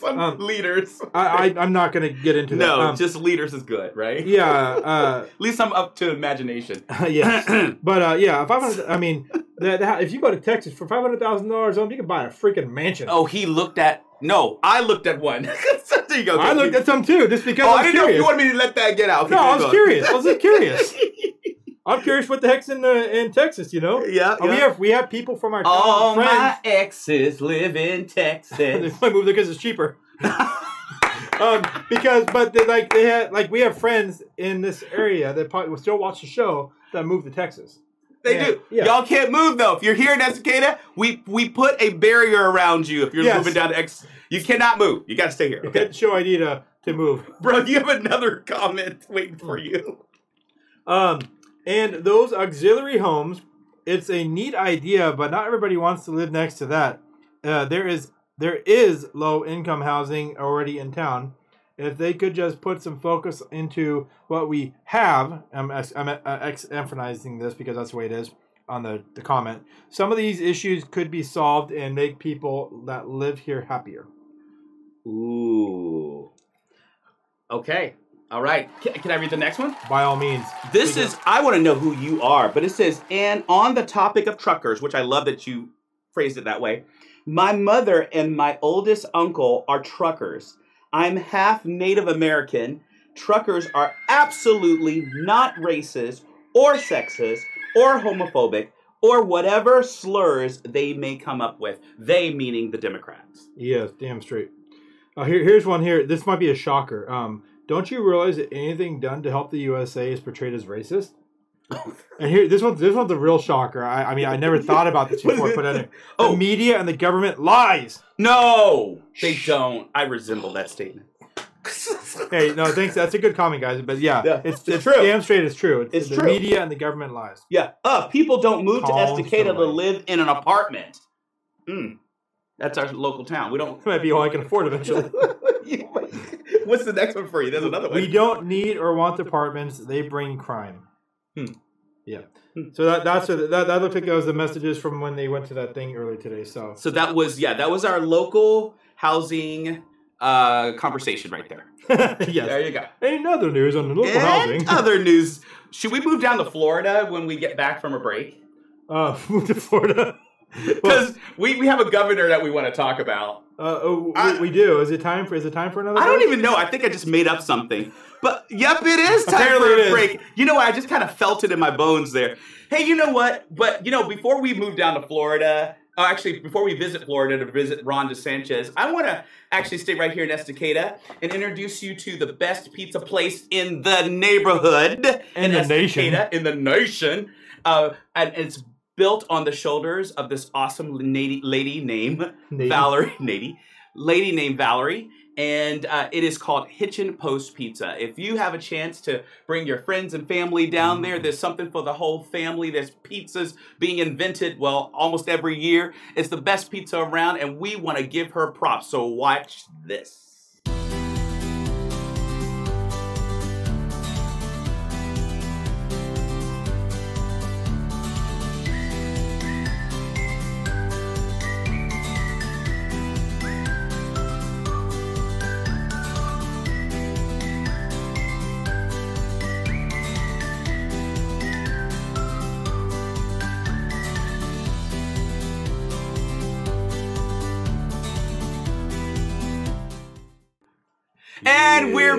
Some um, leaders. I, I I'm not going to get into that. no, Um, just leaders is good, right? yeah, uh, At least I'm up to imagination. yes. But uh, yeah, five hundred. I mean, the, the, if you go to Texas for five hundred thousand dollars, you can buy a freaking mansion. oh, he looked at. No, I looked at one. there you go. I looked at some too, just because Oh, I I was didn't know you wanted me to let that get out. Okay, no, I was going. curious. I was just curious. I'm curious what the heck's in uh, in Texas. You know, Yeah, Uh, we have we have people from our town, All friends. my exes live in Texas. they Texas. might move there because it's cheaper. um, because but they, like they had like we have friends in this area that probably will still watch the show that moved to Texas. They Yeah, do. yeah. Y'all can't move though. If you're here in Estacada, we we put a barrier around you. If you're Yes. moving down to X, you cannot move. You got to stay here. You Okay, had to show ID to to move. bro. You have another comment waiting for Hmm. you. Um, and those auxiliary homes, it's a neat idea, but not everybody wants to live next to that. Uh, there is there is low income housing already in town. If they could just put some focus into what we have, I'm, I'm ex- emphasizing this because that's the way it is on the, the comment. Some of these issues could be solved and make people that live here happier. Ooh. Okay. All right. Can, can I read the next one? By all means. This Because- is, I want to know who you are, but it says, and on the topic of truckers, which I love that you phrased it that way, my mother and my oldest uncle are truckers. I'm half Native American. Truckers are absolutely not racist or sexist or homophobic or whatever slurs they may come up with. They meaning the Democrats. Yes, damn straight. Uh, here, here's one here. This might be a shocker. Um, don't you realize that anything done to help the USA is portrayed as racist? and here, this one, this one's a real shocker. I, I mean, I never thought about this before. Put in it. The Oh. media and the government lies. No, they don't. I resemble that statement. hey, no, thanks. That's a good comment, guys. But yeah, Yeah, it's, it's it's, true. damn straight. It's true. It's, It's the true. media and the government lies. Yeah. Uh, people don't move to Estacada to live in an apartment. Mm. That's our local town. We don't. It might be all I can afford eventually. What's the next one for you? There's another one. we don't need or want apartments. They bring crime. Hmm. Yeah. Hmm. So that that's what, that that looked like that was the messages from when they went to that thing earlier today. So So that was yeah, that was our local housing uh, conversation right there. yes. There you go. In other news on the local and housing, other news. Should we move down to Florida when we get back from a break? uh, moved to Florida. Well, Because we, we have a governor that we want to talk about. uh, oh, I- we, do. Is it time for? Is it time for another? I don't even know. I think I just made up something. But yep, it is time Apparently for a break. You know what? I just kind of felt it in my bones there. Hey, you know what? But you know, before we move down to Florida, uh, actually, before we visit Florida to visit Ron DeSantis, I want to actually stay right here in Estacada and introduce you to the best pizza place in the neighborhood In the nation. In the nation. Uh, and it's built on the shoulders of this awesome lady, lady named. Valerie, lady, lady named Valerie, and uh, it is called Hitchin Post Pizza. If you have a chance to bring your friends and family down there, there's something for the whole family. There's pizzas being invented, well, almost every year. It's the best pizza around, and we want to give her props. So watch this.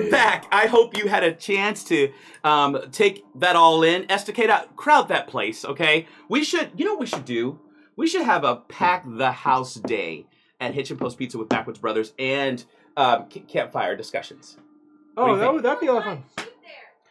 And back. I hope you had a chance to um, take that all in. Estacada, crowd that place, okay? We should, you know what we should do? We should have a pack the house day at Hitchin Post Pizza with Backwoods Brothers and um, campfire discussions. What do Oh, you that think? would that'd be a lot of fun.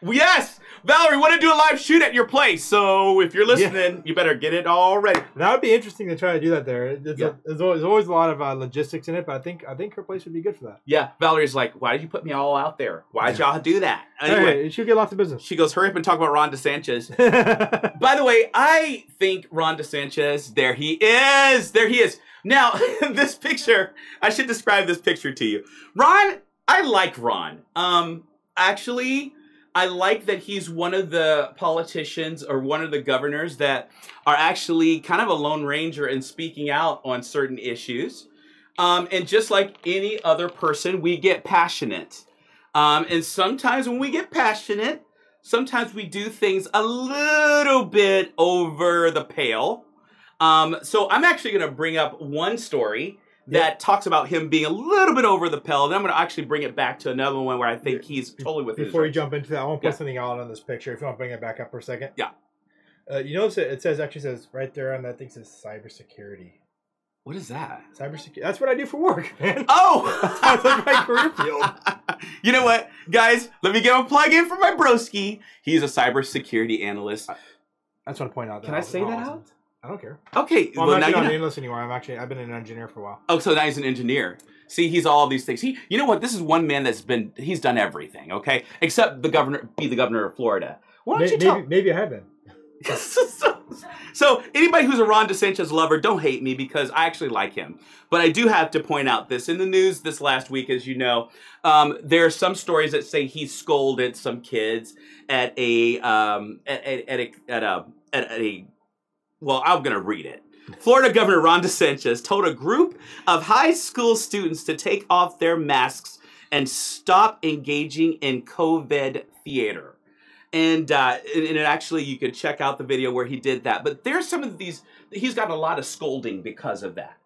Yes! Valerie, want to do a live shoot at your place. So if you're listening, you better get it all ready. That would be interesting to try to do that there. It's Yeah. a, there's, always, there's always a lot of uh, logistics in it, but I think I think her place would be good for that. Yeah, Valerie's like, why did you put me all out there? Why did y'all do that? Anyway, Hey, it should get lots of business. she goes, hurry up and talk about Ron DeSantis. By the way, I think Ron DeSantis, there he is. There he is. Now, this picture, I should describe this picture to you. Ron, I like Ron. Um, actually, I like that he's one of the politicians or one of the governors that are actually kind of a lone ranger and speaking out on certain issues. Um, and just like any other person, we get passionate. Um, and sometimes when we get passionate, sometimes we do things a little bit over the pale. Um, so I'm actually going to bring up one story that talks about him being a little bit over the pale. Then I'm going to actually bring it back to another one where I think he's totally with Before you jump into that, I want to Yeah. put something out on this picture. If you want to bring it back up for a second. Yeah. Uh, you notice it, it says actually says right there on that thing says cybersecurity. What is that? Cybersecurity. That's what I do for work, man. Oh, That's my career field. you know what, guys? Let me give a plug in for my broski. He's a cybersecurity analyst. I just want to point out. That Can I say that out? I don't care. Okay, Well, well, I'm now actually you not an analyst anymore. I'm actually I've been an engineer for a while. Oh, so now he's an engineer. See, he's all these things. He, you know what? This is one man that's been. He's done everything. Okay, except the governor, be the governor of Florida. Why don't you maybe, tell? maybe I have been. so, so anybody who's a Ron DeSantis lover, don't hate me because I actually like him. But I do have to point out this in the news this last week, as you know, um, there are some stories that say he scolded some kids at a um, at, at, at a at a at a. Well, I'm gonna read it. Florida Governor Ron DeSantis told a group of high school students to take off their masks and stop engaging in COVID theater and uh, and actually you can check out the video where he did that. But there's some of these. He's got a lot of scolding because of that.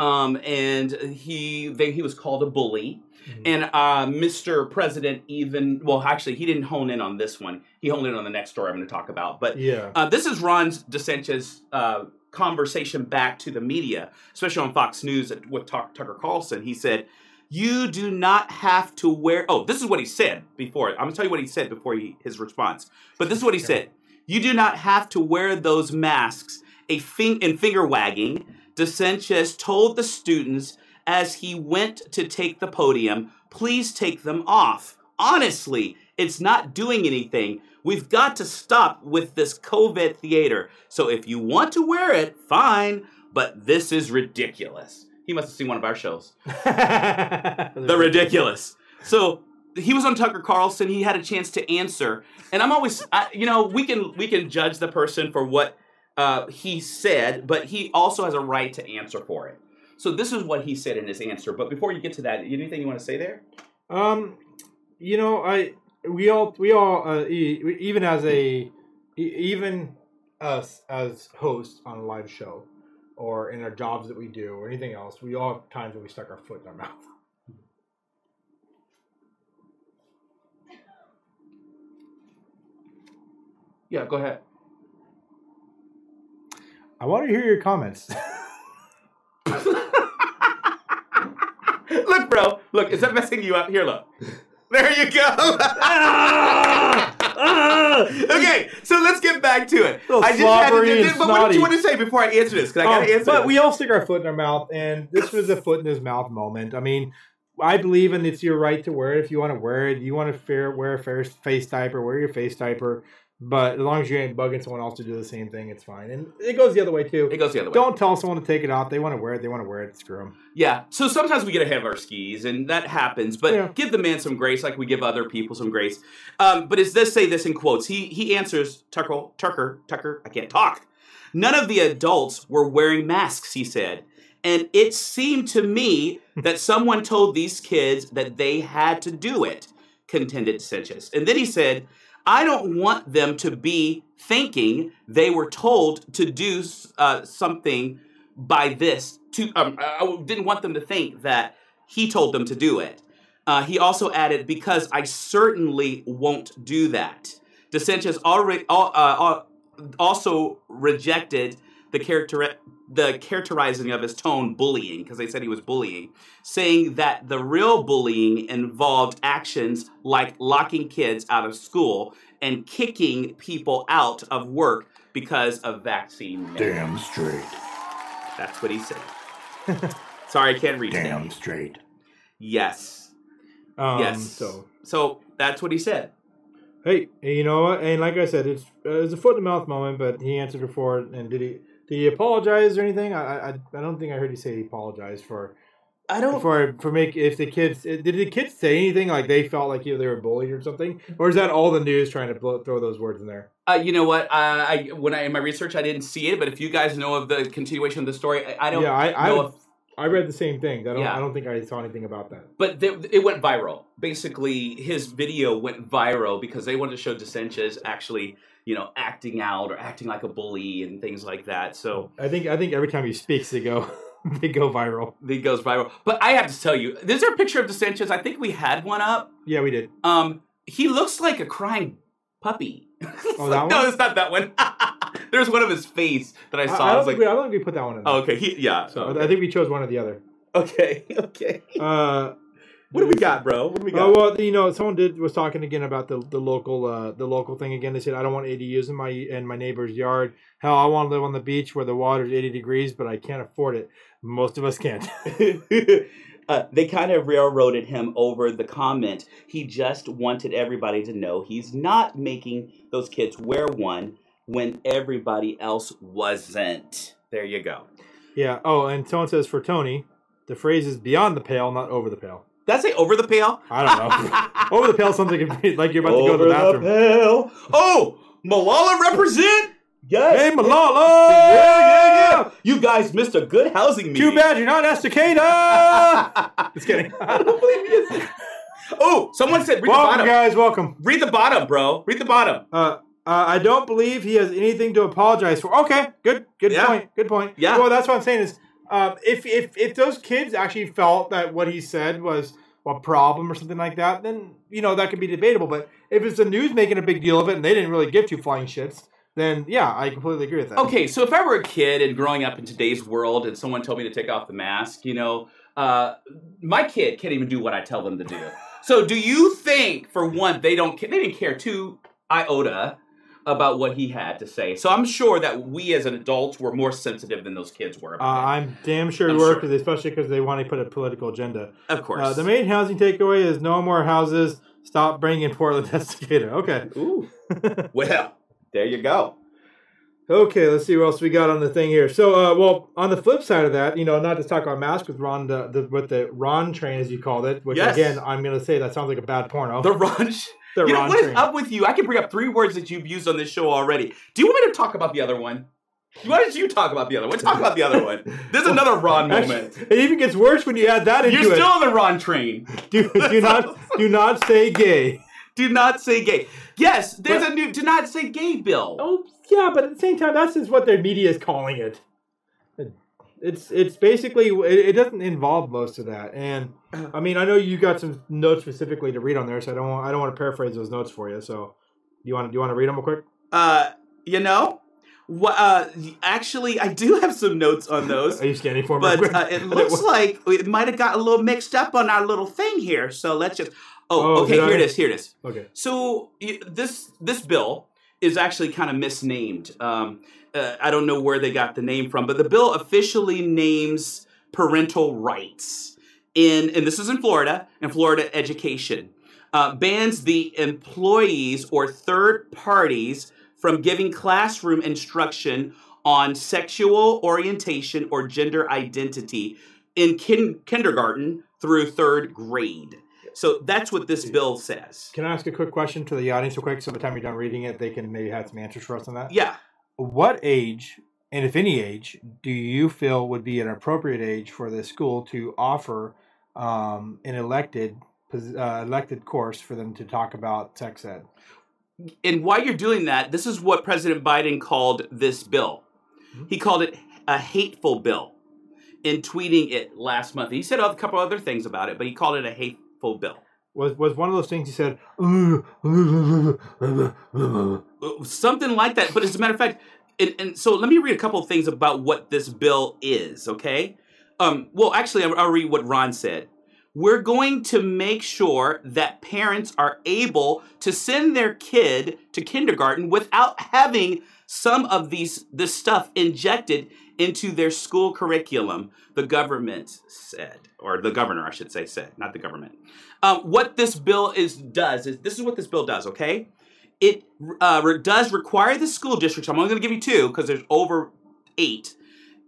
Um, and he they, he was called a bully. Mhm. And uh, Mr. President even well actually he didn't hone in on this one. He honed in on the next story I'm going to talk about. But Yeah. uh, this is Ron DeSantis' uh, conversation back to the media, especially on Fox News with Tuck- Tucker Carlson. He said, "You do not have to wear." Oh, this is what he said before. I'm gonna tell you what he said before he, his response. But this is what he said: "You do not have to wear those masks." A fing- and finger wagging, DeSantis told the students as he went to take the podium, "Please take them off." honestly, it's not doing anything. We've got to stop with this COVID theater. So if you want to wear it, fine, but this is ridiculous. He must have seen one of our shows. The ridiculous. So he was on Tucker Carlson. He had a chance to answer, and I'm always, I, you know, we can we can judge the person for what uh, he said, but he also has a right to answer for it. So this is what he said in his answer. But before you get to that, anything you want to say there? Um, you know, I we all we all uh, e- even as a even us as hosts on a live show or in our jobs that we do or anything else, we all have times when we stuck our foot in our mouth. Yeah, go ahead. I want to hear your comments. look, bro. Look, is that messing you up? Here, look. There you go. okay, so let's get back to it. I just had to, and but what did you want to say before I answer this? Because I got to Um, answer. but we all stick our foot in our mouth, and this was a foot in his mouth moment. I mean, I believe in it's your right to wear it if you want to wear it. You want to fair, wear a fair face diaper, wear your face diaper. But as long as you ain't bugging someone else to do the same thing, it's fine. And it goes the other way too. it goes the other way. Don't tell someone to take it off. They want to wear it. They want to wear it. Screw them. Yeah, so sometimes we get ahead of our skis, and that happens. But Yeah. give the man some grace, like we give other people some grace. Um, but it does say this in quotes. He he answers Tucker Tucker Tucker. I can't talk. None of the adults were wearing masks. He said, and it seemed to me that someone told these kids that they had to do it. Contended Sanchez, and then he said. I don't want them to be thinking they were told to do uh, something by this. To um, I didn't want them to think that he told them to do it. Uh, he also added, "Because I certainly won't do that." DeSantis already uh, also rejected the character the characterizing of his tone bullying because they said he was bullying, saying that the real bullying involved actions like locking kids out of school and kicking people out of work because of vaccine. mandates. straight. That's what he said. Sorry, I can't read that. Damn straight. Yes. Um, yes. So So that's what he said. hey, you know what? And like I said, it's uh, it's a foot in the mouth moment. But he answered before, and did he? Did he apologize or anything? I, I I don't think I heard you say he apologized for I don't. for for make if the kids did the kids say anything like they felt like you know, they were bullied or something, or is that all the news trying to blow, throw those words in there? Uh, you know what? I, I when I in my research I didn't see it, but if you guys know of the continuation of the story, I, I don't yeah, I I, know would- if I read the same thing. I don't Yeah. I don't think I saw anything about that. But th- it went viral. Basically, his video went viral because they wanted to show DeSantis actually, you know, acting out or acting like a bully and things like that. So I think I think every time he speaks, they go they go viral. They goes viral. But I have to tell you, is there a picture of DeSantis? I think we had one up. Yeah, we did. Um, he looks like a crying puppy. Oh, that no, one? it's not that one. There's one of his face that I I, saw. I I, don't was think like, we, I don't think we put that one in. There. oh, okay, he, yeah. So okay. I think we chose one or the other. okay, okay. Uh, What do we got, bro? What do we got? Oh well, you know, someone did was talking again about the the local uh, the local thing again. They said I don't want ADUs in my in my neighbor's yard. Hell, I want to live on the beach where the water's eighty degrees, but I can't afford it. Most of us can't. uh, they kind of railroaded him over the comment. He just wanted everybody to know he's not making those kids wear one when everybody else wasn't. There you go. yeah. Oh, and someone says for Tony, the phrase is beyond the pale, not over the pale. Did I say over the pale? I don't know. over the pale sounds like, it- like you're about to go to the bathroom. The pale. Oh, Malala represent? Yes. Hey, Malala! Yeah, yeah, yeah. You guys missed a good housing meeting. Too bad you're not Estacada. Just kidding. I don't believe he is. Oh, someone said read the welcome, bottom. guys. Welcome. Read the bottom, bro. Read the bottom. Uh, uh, I don't believe he has anything to apologize for. Okay, good, good Yeah. point. Good point. Yeah. Well, that's what I'm saying is, um, if if if those kids actually felt that what he said was a problem or something like that, then you know that could be debatable. But if it's the news making a big deal of it and they didn't really give two flying shits, then yeah, I completely agree with that. Okay, so if I were a kid and growing up in today's world and someone told me to take off the mask, you know, uh, my kid can't even do what I tell them to do. So do you think, for one, they don't they didn't care two iota about what he had to say? So I'm sure that we as adults were more sensitive than those kids were. Uh, I'm damn sure we were, sure. especially because they want to put a political agenda. Of course. Uh, the main housing takeaway is no more houses Stop bringing Portland Desiccator. Okay. Ooh. well, there you go. Okay, let's see what else we got on the thing here. So, uh, well, on the flip side of that, you know, not to talk about masks with Ron, the, the with the Ron train as you called it, which Yes. again, I'm going to say that sounds like a bad porno. The Ron. The you know, Ron what is train. up with you? I can bring up three words that you've used on this show already. Do you want me to talk about the other one? Why don't you talk about the other one? Talk about the other one. There's another Ron Actually, moment. it even gets worse when you add that into You're it. still on the Ron train. do, do not do not say gay. Do not say gay. Yes, there's But- a new do not say gay bill. Oh yeah, but at the same time, that's just what their media is calling it. It's it's basically it, it doesn't involve most of that, and I mean I know you got some notes specifically to read on there, so I don't want, I don't want to paraphrase those notes for you. So you want to do you want to read them real quick? Uh, you know, what? Uh, actually, I do have some notes on those. Are you scanning for me? But uh, it looks like it might have got a little mixed up on our little thing here. So let's just. Oh, Oh, okay. did I? Here it is. Here it is. okay. So y- this this bill is actually kind of misnamed. Um, uh, I don't know where they got the name from, but the bill officially names parental rights in, and this is in Florida, in Florida education, uh, bans the employees or third parties from giving classroom instruction on sexual orientation or gender identity in kin- kindergarten through third grade. So that's what this bill says. Can I ask a quick question to the audience real quick? So by the time you're done reading it, they can maybe have some answers for us on that. Yeah. What age, and if any age, do you feel would be an appropriate age for the school to offer um, an elected uh, elected course for them to talk about sex ed? And while you're doing that, this is what President Biden called this bill. He called it a hateful bill in tweeting it last month. He said a couple other things about it, but he called it a hateful bill. Was was one of those things he said? Uh, Something like that. But as a matter of fact, and, and so let me read a couple of things about what this bill is, okay? Um, well, actually, I'll, I'll read what Ron said. We're going to make sure that parents are able to send their kid to kindergarten without having some of these this stuff injected into their school curriculum. The government said, or the governor, I should say, said, not the government. Um, what this bill is does is this is what this bill does. Okay, it uh, re- does require the school districts. I'm only going to give you two because there's over eight.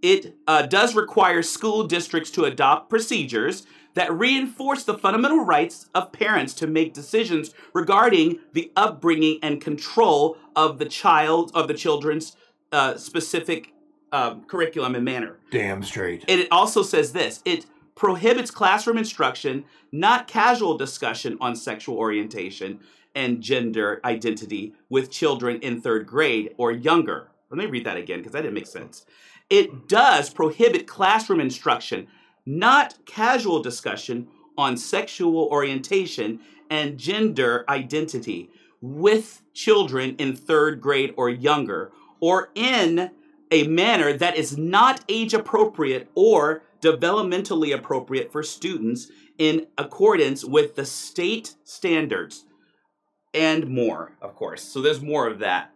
It uh, does require school districts to adopt procedures that reinforce the fundamental rights of parents to make decisions regarding the upbringing and control of the child of the children's uh, specific um, curriculum and manner. Damn straight. And it also says this it prohibits classroom instruction, not casual discussion on sexual orientation and gender identity with children in third grade or younger. Let me read that again because that didn't make sense. It does prohibit classroom instruction, not casual discussion on sexual orientation and gender identity with children in third grade or younger, or in a manner that is not age appropriate or developmentally appropriate for students in accordance with the state standards and more, of course. So there's more of that.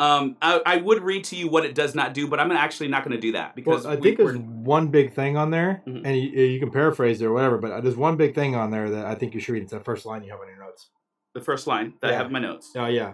Um, I, I would read to you what it does not do, but I'm actually not going to do that because Well, I we- think there's one big thing on there, Mhm. and you, you can paraphrase it or whatever. But there's one big thing on there that I think you should read. It's that first line you have on your notes. the first line that I have in my notes. Oh yeah,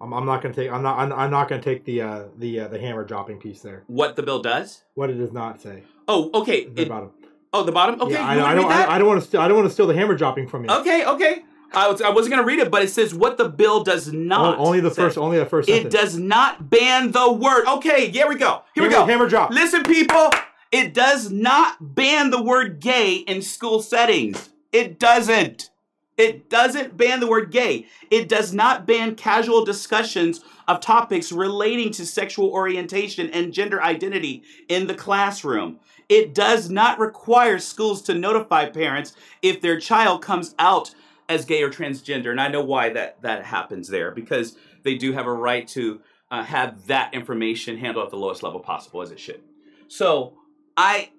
I'm, I'm not gonna take. I'm not. I'm, I'm not gonna take the uh, the uh, the hammer dropping piece there. What the bill does? What it does not say. Oh, okay. The It- bottom. oh, the bottom. Okay, Yeah, I, I don't. that? I, I don't want to. St- I don't want to steal the hammer dropping from you. Okay, okay. I, was, I wasn't going to read it, but it says what the bill does not. only the say. first. Only the first. It sentence. does not ban the word. Okay, here we go. Here we go. Hammer drop. Listen, people. It does not ban the word gay in school settings. It doesn't. It doesn't ban the word gay. It does not ban casual discussions of topics relating to sexual orientation and gender identity in the classroom. It does not require schools to notify parents if their child comes out as gay or transgender. And I know why that, that happens there because they do have a right to uh, have that information handled at the lowest level possible as it should. So I,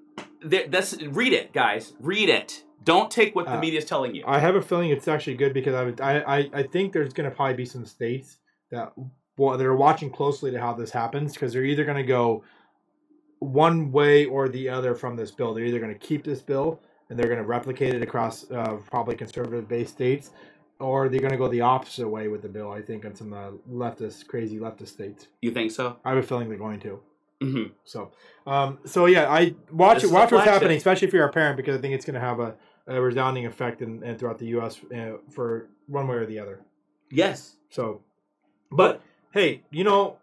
there, that's read it, guys. Read it. Don't take what the Uh, media is telling you. I have a feeling it's actually good because I would, I, I, I think there's going to probably be some states that well they're watching closely to how this happens because they're either going to go one way or the other from this bill. They're either going to keep this bill and they're going to replicate it across uh, probably conservative based states, or they're going to go the opposite way with the bill. I think in some uh, leftist, crazy leftist states. You think so? I have a feeling they're going to. hmm So, um, so yeah, I watch it. Watch what's happening, especially if you're a parent, because I think it's going to have a, a resounding effect in, in throughout the U.S. Uh, for one way or the other. Yes. So, but hey, you know,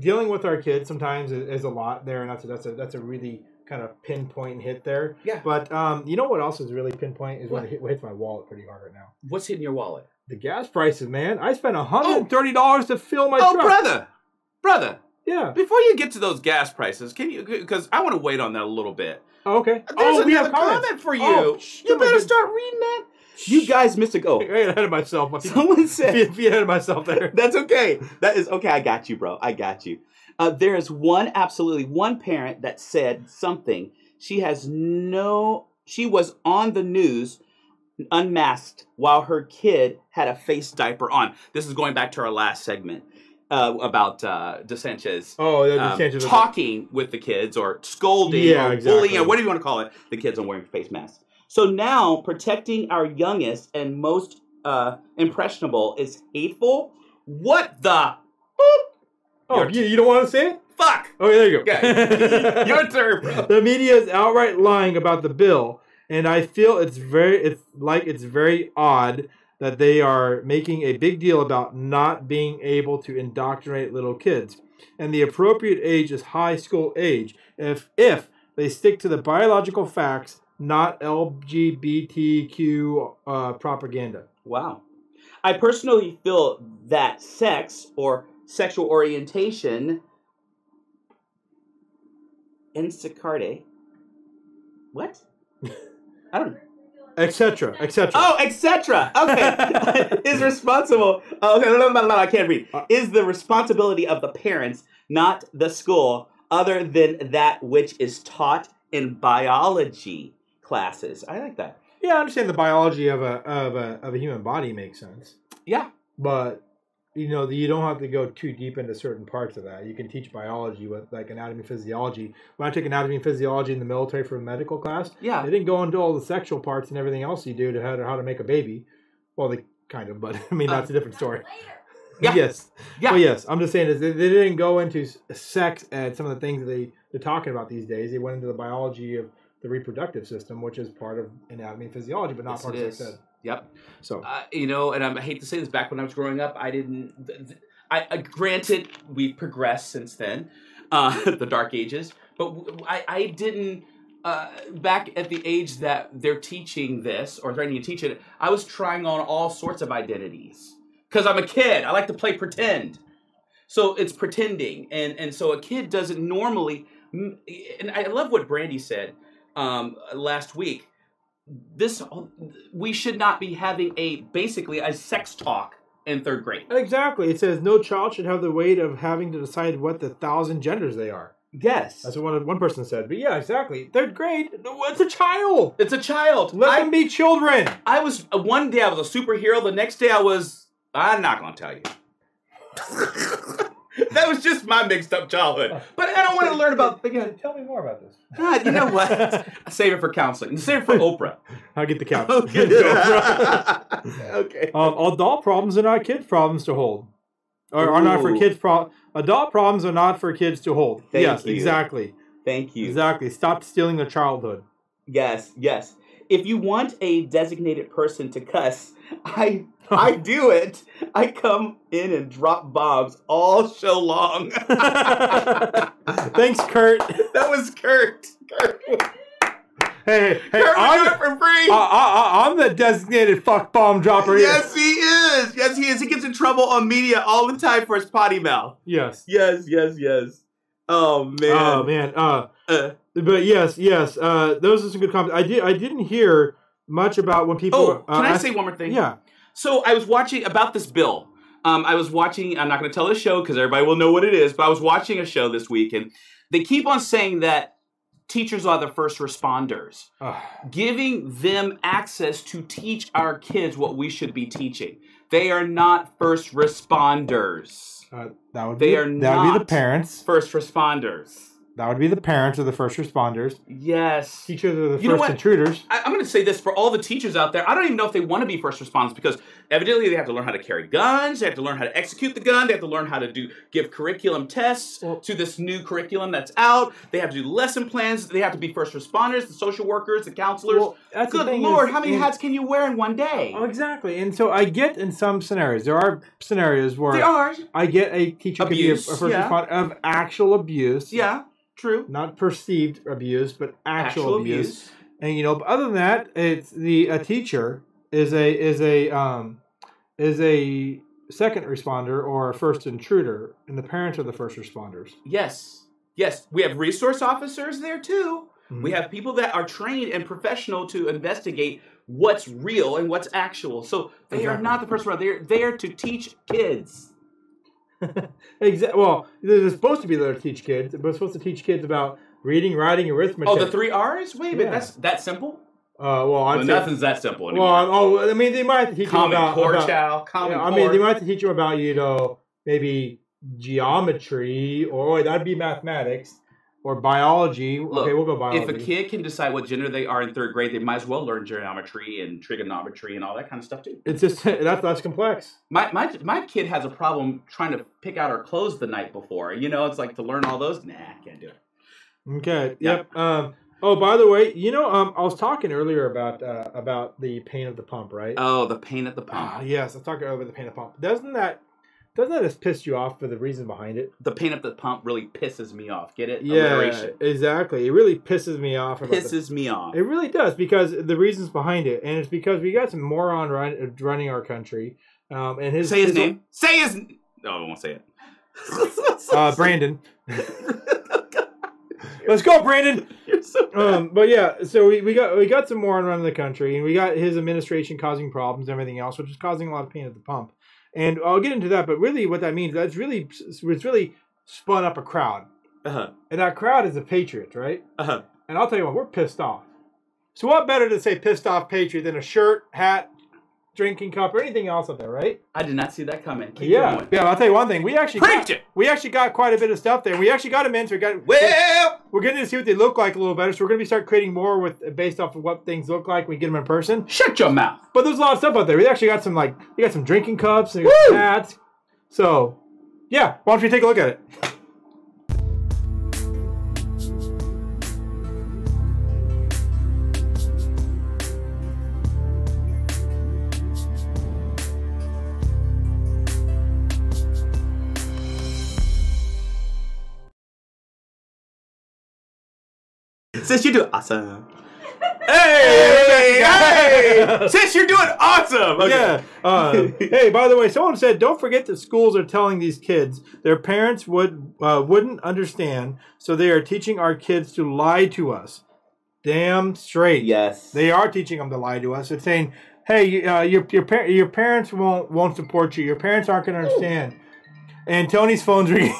dealing with our kids sometimes is, is a lot there, and that's a, that's a that's a really kind of pinpoint hit there. Yeah. But um, you know what else is really pinpoint is when What? it hit, hits my wallet pretty hard right now. What's hitting your wallet? The gas prices, man. I spent hundred and thirty dollars to fill my oh, truck. brother, brother. Yeah. Before you get to those gas prices, can you? Because I want to wait on that a little bit. Oh, okay. There's oh, we another have comment for you. Oh, you oh better start reading that. You guys missed a go. I got ahead of myself. Someone said Be, ahead of myself there. That's okay. That is okay. I got you, bro. I got you. Uh, there is one, absolutely one parent that said something. She has no. She was on the news, unmasked, while her kid had a face diaper on. This is going back to our last segment uh, about uh, DeSantis. Oh, the um, talking with the kids or scolding Yeah, or exactly. bullying or whatever you want to call it, the kids on wearing face masks. So now protecting our youngest and most uh, impressionable is hateful. What the boop? Oh, you, you don't want to say it? fuck? Oh, there you go. Okay. Your turn, bro. the media is outright lying about the bill, and I feel it's very it's like it's very odd that they are making a big deal about not being able to indoctrinate little kids. And the appropriate age is high school age. If if they stick to the biological facts, not LGBTQ uh, propaganda. Wow. I personally feel that sex or sexual orientation Instacarte. What? I don't know. Etc. Etc. Oh, etc. Okay. is responsible. Okay, no, no, no, no, I can't read. Uh, Is the responsibility of the parents, not the school, other than that which is taught in biology classes. I like that. Yeah, I understand the biology of a of a of a human body makes sense. Yeah. but you know you don't have to go too deep into certain parts of that you can teach biology with like anatomy physiology when i took anatomy and physiology in the military for a medical class Yeah. they didn't go into all the sexual parts and everything else you do to how to, how to make a baby well they kind of but i mean Uh, that's a different story Yeah. yes Yeah. well yes i'm just saying is they, they didn't go into sex and some of the things that they they're talking about these days they went into the biology of the reproductive system which is part of anatomy and physiology but not Yes, part of sex ed Yep. so Uh, you know, and I'm, I hate to say this. Back when I was growing up, I didn't. Th- th- I, I granted we've progressed since then, uh, the Dark Ages, but w- I, I didn't. Uh, back at the age that they're teaching this or threatening to teach it, I was trying on all sorts of identities because I'm a kid. I like to play pretend, so it's pretending, and and so a kid doesn't normally. And I love what Brandy said um, last week this we should not be having a basically a sex talk in third grade. Exactly. It says no child should have the weight of having to decide what the thousand genders they are. Yes, That's what one, one person said. But yeah, exactly. Third grade, it's a child. it's a child. Let I, them be children. I was uh, one day I was a superhero. The next day I was. I'm not gonna tell you. that was just my mixed up childhood. But I don't want to learn about. Again, Tell me more about this. God, you know what? Save it for counseling. Save it for Oprah. I'll get the couch. okay. um, adult problems are not kids' problems to hold. Or are not for kids' pro- Adult problems are not for kids to hold. Thank yes, you. exactly. Thank you. Exactly. Stop stealing their childhood. Yes, yes. If you want a designated person to cuss, I I do it. I come in and drop bombs all show long. Thanks, Kurt. that was Kurt. Kurt, Hey, hey, Kurt I'm, for free. I, I, I'm the designated fuck bomb dropper here. yes, he is. Yes, he is. He gets in trouble on media all the time for his potty mouth. Yes. Yes, yes, yes. Oh man. Oh man. Uh, Uh, but yes, yes. Uh, those are some good comments. I did. I didn't hear much about when people. oh, uh, can I ask- say one more thing? Yeah. So I was watching about this bill. Um, I was watching. I'm not going to tell the show because everybody will know what it is. But I was watching a show this week, and they keep on saying that teachers are the first responders, Ugh. giving them access to teach our kids what we should be teaching. They are not first responders. Uh, that would They be are that would be the parents. First responders. That would be the parents or the first responders. Yes. Teachers are the You first intruders. I, I'm going to say this for all the teachers out there. I don't even know if they want to be first responders because evidently they have to learn how to carry guns. They have to learn how to execute the gun. They have to learn how to do give curriculum tests Well- to this new curriculum that's out. They have to do lesson plans. They have to be first responders, the social workers, the counselors. Well, that's Good lord, is- how many hats can you wear in one day? Oh, exactly. And so I get in some scenarios, there are scenarios where There are. I get a teacher could be a, a Abuse, first yeah. responder of actual abuse. Yeah, true. Not perceived abuse, but actual, Actual abuse. abuse. And you know, but other than that, it's the a teacher is a is a um is a second responder or a first intruder, and the parents are the first responders. Yes. Yes. We have resource officers there too. Mhm. We have people that are trained and professional to investigate what's real and what's actual. So they are not the first one. They're there to teach kids. Exa- well, they're supposed to be there to teach kids. They're supposed to teach kids about reading, writing, arithmetic. Oh, the three R's? Wait a minute. Yeah. That's that simple? Uh, well, Well, say, nothing's that simple anymore. well, anymore. oh, I mean, they might have to teach them common about. core, about- child. Common Yeah, I core. mean, they might have to teach you about you know maybe geometry or wait, that'd be mathematics or biology. Look, okay, we'll go biology. if a kid can decide what gender they are in third grade, they might as well learn geometry and trigonometry and all that kind of stuff too. it's just that's that's complex. My, my my kid has a problem trying to pick out her clothes the night before. You know, it's like to learn all those. Nah, can't do it. Okay. Yeah. Yep. Um. Oh, by the way, you know, um, I was talking earlier about uh, about the pain of the pump, right? Oh, the pain at the pump. Ah, yes, I was talking about the pain of the pump. Doesn't that doesn't that just piss you off for the reason behind it? the pain at the pump really pisses me off. Get it? Yeah, exactly. It really pisses me off. About the- pisses me off. It really does because the reasons behind it, and it's because we got some moron run, running our country, um, and his Say his name. Say his. No, I won't say it. uh, Brandon. Let's go, Brandon. So. Um, but yeah, so we, we got we got some moron running the country, and we got his administration causing problems, and everything else, which is causing a lot of pain at the pump. And I'll get into that, but really, what that means that's really it's really spun up a crowd, uh-huh. and that crowd is the Patriots, right? Uh-huh. And I'll tell you what, we're pissed off. So what better to say pissed off Patriot than a shirt, hat, drinking cup, or anything else out there, right? I did not see that coming. Keep yeah, going. yeah. I'll tell you one thing. We actually Preach got, it! we actually got quite a bit of stuff there. We actually got them in. So we got Well, we're getting to see what they look like a little better. So we're going to be start creating more with based off of what things look like. when We get them in person. shut your mouth. But there's a lot of stuff out there. We actually got some like we got some drinking cups and some hats. So yeah, why don't you take a look at it? Since you do awesome. Hey, hey! Since you're doing awesome. Okay. Yeah. Uh, hey, by the way, someone said don't forget that schools are telling these kids their parents would uh, wouldn't understand, so they are teaching our kids to lie to us. Damn straight. Yes. They are teaching them to lie to us. It's saying, "Hey, you- uh, your your par- your parents won't won't support you. Your parents aren't going to understand." And Tony's phone's ringing.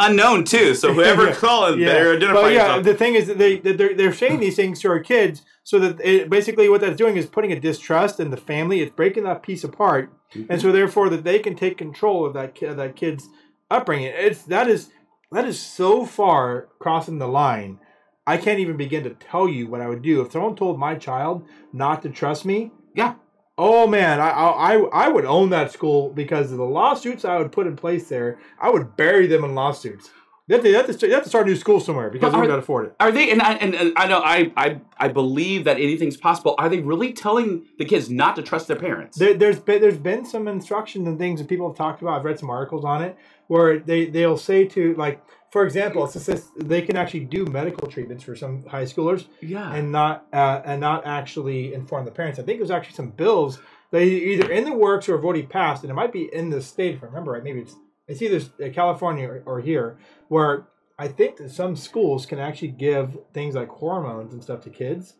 Unknown too. So whoever Yeah. calling better identify But yeah, yourself. the thing is that they they're, they're saying these things to our kids so that it, basically what that's doing is putting a distrust in the family. It's breaking that piece apart, and so therefore that they can take control of that of that kid's upbringing. It's that is that is so far crossing the line. I can't even begin to tell you what I would do if someone told my child not to trust me. Yeah. Oh man, I I I- would own that school because of the lawsuits I would put in place there. I would bury them in lawsuits. They have to, they have to, they have to start a new school somewhere because But we are- got to afford it. Are they? And I and, and I know I, I I believe that anything's possible. Are they really telling the kids not to trust their parents? There, there's been, there's been some instructions and things that people have talked about. I've read some articles on it where they they'll say to like, for example, it's just, they can actually do medical treatments for some high schoolers yeah. and not uh, and not actually inform the parents. I think there's actually some bills that either in the works or have already passed, and it might be in the state if I remember right. Maybe it's it's either uh, California or, or here where I think that some schools can actually give things like hormones and stuff to kids,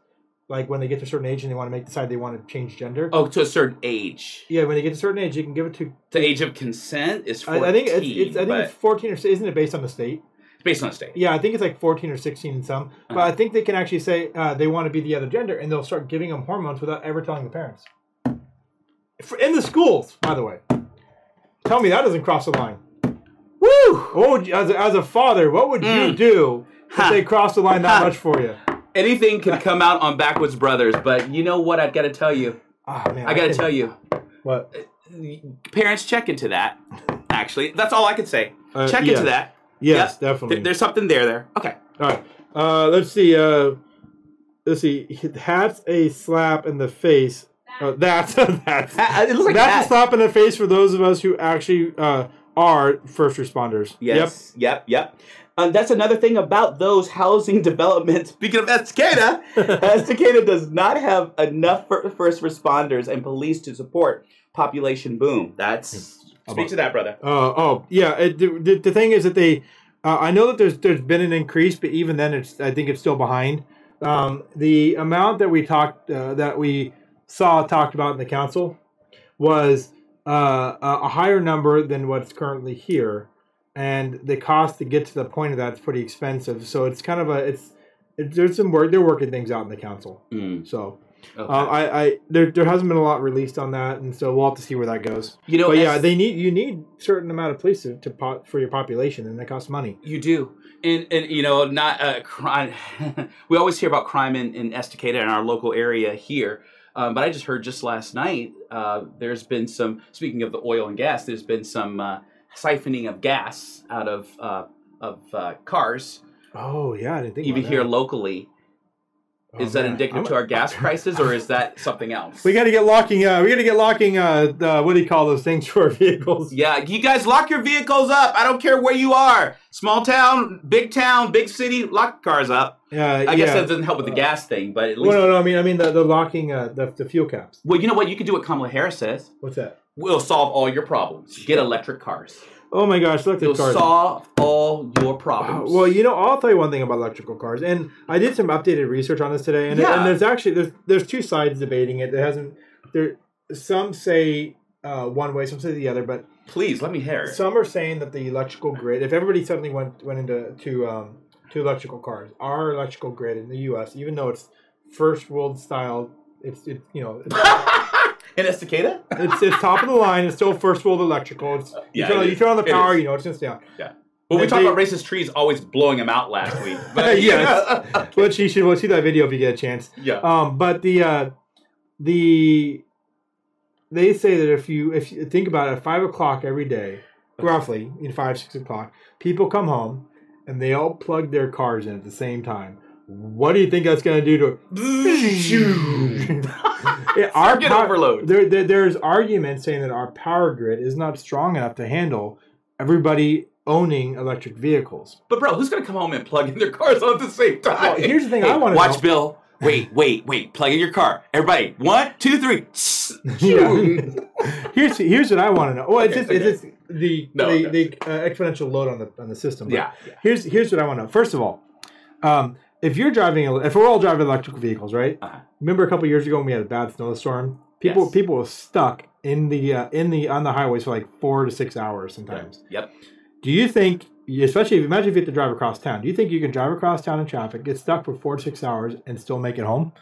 like when they get to a certain age and they want to make decide they want to change gender. oh, to a certain age. Yeah, when they get to a certain age, you can give it to. The age of consent is I, fourteen. I think it's, it's I think but it's fourteen or isn't it based on the state? it's based on the state. Yeah, I think it's like fourteen or sixteen in some. But Uh-huh. I think they can actually say uh, they want to be the other gender, and they'll start giving them hormones without ever telling the parents. For, in the schools, by the way. Tell me that doesn't cross the line. Woo! What you, as a, as a father, what would you Mm. do if they cross the line that much for you. Anything can come out on Backwoods Brothers, but you know what? I've got to tell you. Ah man, I got to tell you. what. Parents, check into that. Actually, that's all I can say. Uh, check yes. into that. Yes, Th- definitely. there's something there. There. Okay. All right. Uh, let's see. Uh, let's see. That's a slap in the face. Uh, that's that's It looks like that's that. a slap in the face for those of us who actually uh, are first responders. Yes. Yep. Yep. Yep. Um, that's another thing about those housing developments. Speaking of Estacada, Estacada does not have enough fir- first responders and police to support population boom. That's speak to that, brother. Uh, oh yeah. It, the, the, the thing is that they, uh, I know that there's there's been an increase, but even then, it's I think it's still behind. Um, the amount that we talked uh, that we saw talked about in the council was uh, a higher number than what's currently here, and the cost to get to the point of that is pretty expensive. So it's kind of a it's. it- There's some work. They're working things out in the council. Mm, So okay. um, I, I there, there hasn't been a lot released on that, and so we'll have to see where that goes. you know, But yeah, they need you need certain amount of police to, to po- for your population, and that costs money. You do, and and you know, not uh, crime. we always hear about crime in, in Estacada in our local area here, um, but I just heard just last night uh, there's been some. Speaking of the oil and gas, there's been some uh, siphoning of gas out of uh, of uh, cars, Oh yeah, I didn't think even here locally. Oh, is that man. indicative I'm- to our gas prices, or is that something else? We got to get locking. Uh, we got to get locking. Uh, uh, what do you call those things for our vehicles? yeah, you guys lock your vehicles up. I don't care where you are. Small town, big town, big city, lock cars up. Yeah, I guess yeah. that doesn't help with the gas thing, but at least. Well, no, no. I mean, I mean the, the locking uh, the, the fuel caps. Well, you know what? You could do what Kamala Harris says. What's that? We'll solve all your problems. Get electric cars. Oh my gosh, electric It'll cars. solve all your problems. Well, you know, I'll tell you one thing about electrical cars, and I did some updated research on this today, and, Yeah. and there's actually there's there's two sides debating it. There hasn't there. Some say uh, one way, some say the other, but please let me hear it. Some are saying that the electrical grid, if everybody suddenly went went into to um, to electrical cars, our electrical grid in the U.S., even though it's first world style, it's it, you know it's, In Estacada? it's, it's top of the line. It's still first world electrical. It's you, Yeah, turn, it you turn on the It power, is. you know it's going to stay just down. Well, we talked about racist trees always blowing them out last week. But Yes. But you should well, see that video if you get a chance. yeah. Um, but the uh, the they say that if you if you think about it, at five o'clock every day, roughly in five six o'clock, people come home and they all plug their cars in at the same time. What do you think that's going to do to our Circuit pow- overload. There, there, there's arguments saying that our power grid is not strong enough to handle everybody owning electric vehicles. But bro, who's gonna come home and plug in their cars all at the same time? Well, here's the thing Hey, I wanna watch know. Bill. Wait, wait, wait. Plug in your car. Everybody, one, two, three. Yeah. here's here's what I want to know. Well, it's Okay, just it's just the No, the, okay. the uh, exponential load on the on the system. But yeah. Here's here's what I want to know. First of all, um, if you're driving, if we're all driving electric vehicles, right? Uh-huh. Remember a couple years ago when we had a bad snowstorm? People Yes. people were stuck in the uh, in the on the highways for like four to six hours sometimes. Yep. Do you think, especially if imagine if you have to drive across town, do you think you can drive across town in traffic, get stuck for four to six hours, and still make it home?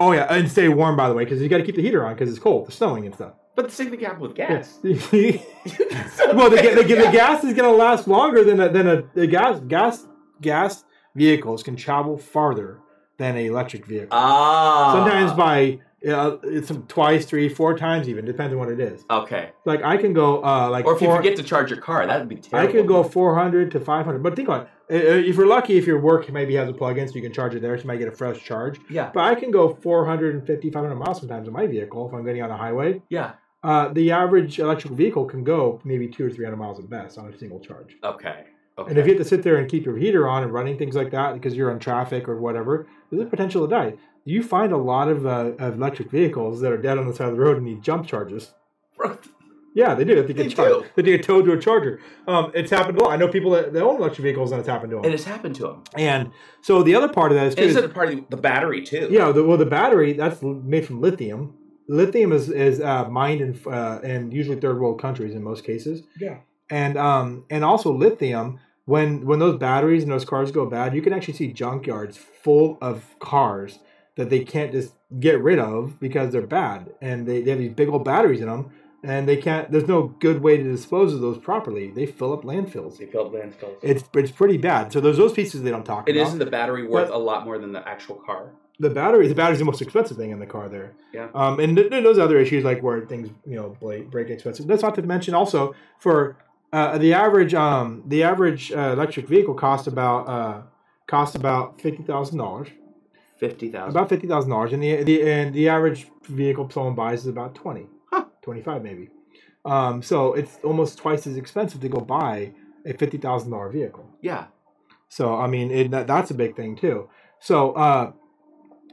Oh yeah, and stay warm by the way, because you got to keep the heater on because it's cold, it's snowing and stuff. But the same thing happened with gas. well, the, ga- the, the gas is going to last longer than a, than a the gas gas gas vehicles can travel farther than an electric vehicle. Ah. Sometimes by uh, it's twice, three, four times even depends on what it is. Okay. Like I can go uh, like Or if you forget to charge your car, that would be terrible. I could go 400 to 500. But think about it. Uh, If you're lucky, if your work maybe has a plug-in, so you can charge it there, so you might get a fresh charge. Yeah. But I can go 450, 500 miles sometimes in my vehicle if I'm getting on a highway. Yeah. Uh, the average electrical vehicle can go maybe two or 300 miles at best on a single charge. Okay. Okay. And if you have to sit there and keep your heater on and running things like that because you're on traffic or whatever, there's a potential to die. You find a lot of, uh, of electric vehicles that are dead on the side of the road and need jump charges. Yeah, they do. They They get do. They get towed to a charger. Um, it's happened a lot. I know people that, that own electric vehicles, and it's happened to them. And it's happened to them. And so the other part of that is, too, is it's a part of the battery too. yeah, the, well, the battery that's made from lithium. Lithium is is uh, mined in uh, in usually third world countries in most cases. Yeah. And um and also lithium when when those batteries and those cars go bad, you can actually see junkyards full of cars that they can't just get rid of because they're bad and they, they have these big old batteries in them and they can't. There's no good way to dispose of those properly. They fill up landfills. They filled landfills. It's it's pretty bad. So there's those pieces they don't talk It about. isn't the battery worth But- a lot more than the actual car. the battery. The battery's the most expensive thing in the car there. Yeah. Um, and th- th- those other issues like where things you know break, break expensive. That's not to mention also for uh, the average um, the average uh, electric vehicle cost about uh, cost about fifty thousand dollars. Fifty thousand. About fifty thousand dollars, and the the and the average vehicle someone buys is about twenty, Huh. 25 maybe. Um, so it's almost twice as expensive to go buy a fifty thousand dollar vehicle. Yeah. So I mean, it, that, that's a big thing too. So uh,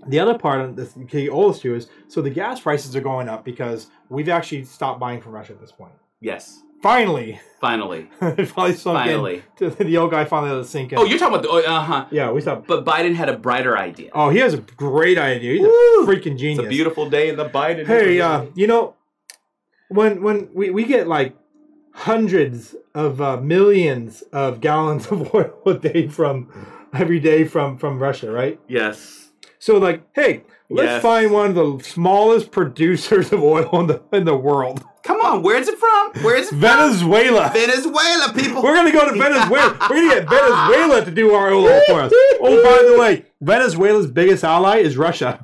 the other part of this key oldest too is so the gas prices are going up because we've actually stopped buying from Russia at this point. Yes. Finally, Finally. finally sunk Finally. To, the old guy finally let it sink in. Oh, you're talking about the. Oh, uh huh. yeah, we saw. But Biden had a brighter idea. Oh, he has a great idea. He's Woo! a freaking genius. It's a beautiful day in the Biden. Hey, uh, you know, when when we, we get like hundreds of uh, millions of gallons of oil a day from every day from from Russia, right? Yes. So like, hey, let's Yes. find one of the smallest producers of oil in the in the world, Come on, where's it from? Where is it Venezuela. from? Venezuela, Venezuela, people. We're gonna go to Venezuela. We're gonna get Venezuela to do our oil for us. Oh, by the way, Venezuela's biggest ally is Russia.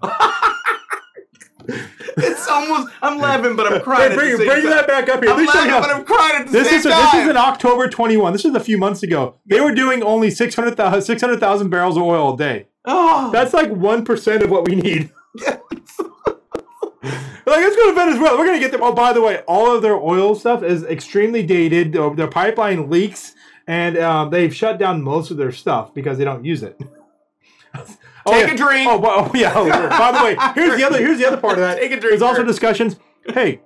It's almost. I'm laughing, but I'm crying. Hey, bring bring that back up here. I'm laughing, but I'm crying at the This same is a, time. this is in October 21. This is a few months ago. They were doing only 600,000 600,000 barrels of oil a day. Oh, That's like 1% of what we need. like, let's go to Venezuela. We're going to get them. Oh, by the way, all of their oil stuff is extremely dated. Their pipeline leaks, and um, they've shut down most of their stuff because they don't use it. Oh, Take yeah. a drink. Oh, well, yeah. oh, by the way, here's the other here's the other part of that. Take a drink There's also discussions. Hey,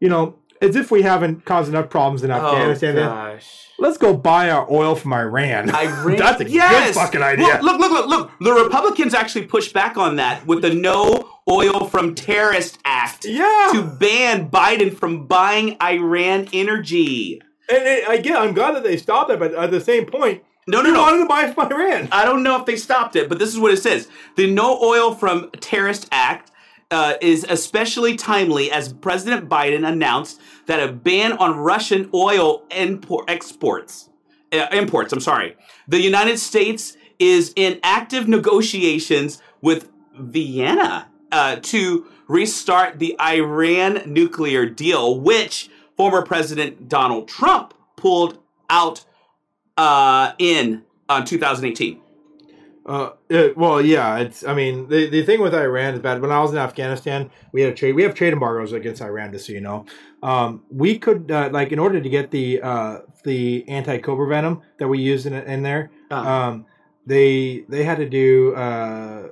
you know, as if we haven't caused enough problems in oh Afghanistan. gosh. Let's go buy our oil from Iran. Iran. That's a yes. good fucking idea. Look, look, look, look. The Republicans actually pushed back on that with the No Oil from Terrorist Act yeah. to ban Biden from buying Iran energy. and, and I get, I'm glad that they stopped it, but at the same point, No, no, no. wanted to buy from Iran. I don't know if they stopped it, but this is what it says. The No Oil from Terrorist Act uh, is especially timely as President Biden announced that a ban on Russian oil exports, uh, imports, I'm sorry. The United States is in active negotiations with Vienna uh, to restart the Iran nuclear deal, which former President Donald Trump pulled out uh, in uh, 2018. Uh, it- well, yeah, it's. I mean, the, the thing with Iran is bad. When I was in Afghanistan, we had a trade. We have trade embargoes against Iran, just so you know. Um, we could uh, like in order to get the uh, the anti cobra venom that we used in in there. Uh-huh. Um, they they had to do uh,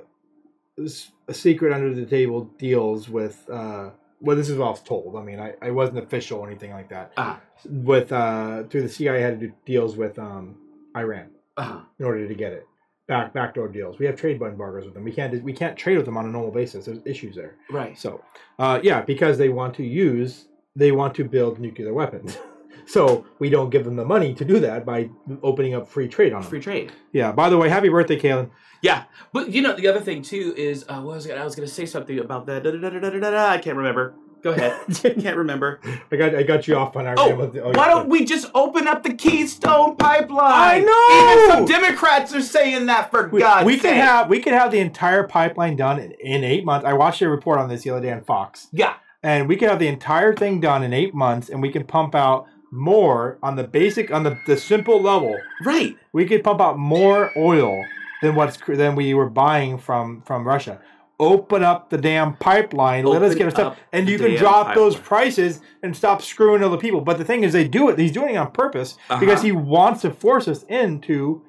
secret under the table deals with. Uh, well, this is what I was told. I mean, I, I wasn't official or anything like that. Ah. With uh, through the CIA, had to do deals with um, Iran Uh-huh. in order to get it. Back backdoor deals. We have trade embargoes with them. We can't we can't trade with them on a normal basis. There's issues there. Right. So, uh, yeah, because they want to use they want to build nuclear weapons. so we don't give them the money to do that by opening up free trade on them. Free trade. Yeah. By the way, happy birthday, Kalen. Yeah, but you know the other thing too is uh, what was it? I was going to say something about that. Da, da, da. I can't remember. Go ahead. Can't remember. I got I got you off on our. Oh, oh yeah, why don't we just open up the Keystone Pipeline? I know! Even some Democrats are saying that for we, God's we could have we could have the entire pipeline done in, in eight months. I watched a report on this the other day on Fox. Yeah. and we could have the entire thing done in eight months and we can pump out more on the basic on the, the simple level Right. we could pump out more oil than what's cr- than we were buying from from russia open up the damn pipeline let us get our stuff and you can drop those prices and stop screwing other people but the thing is they do it he's doing it on purpose because Uh-huh. he wants to force us into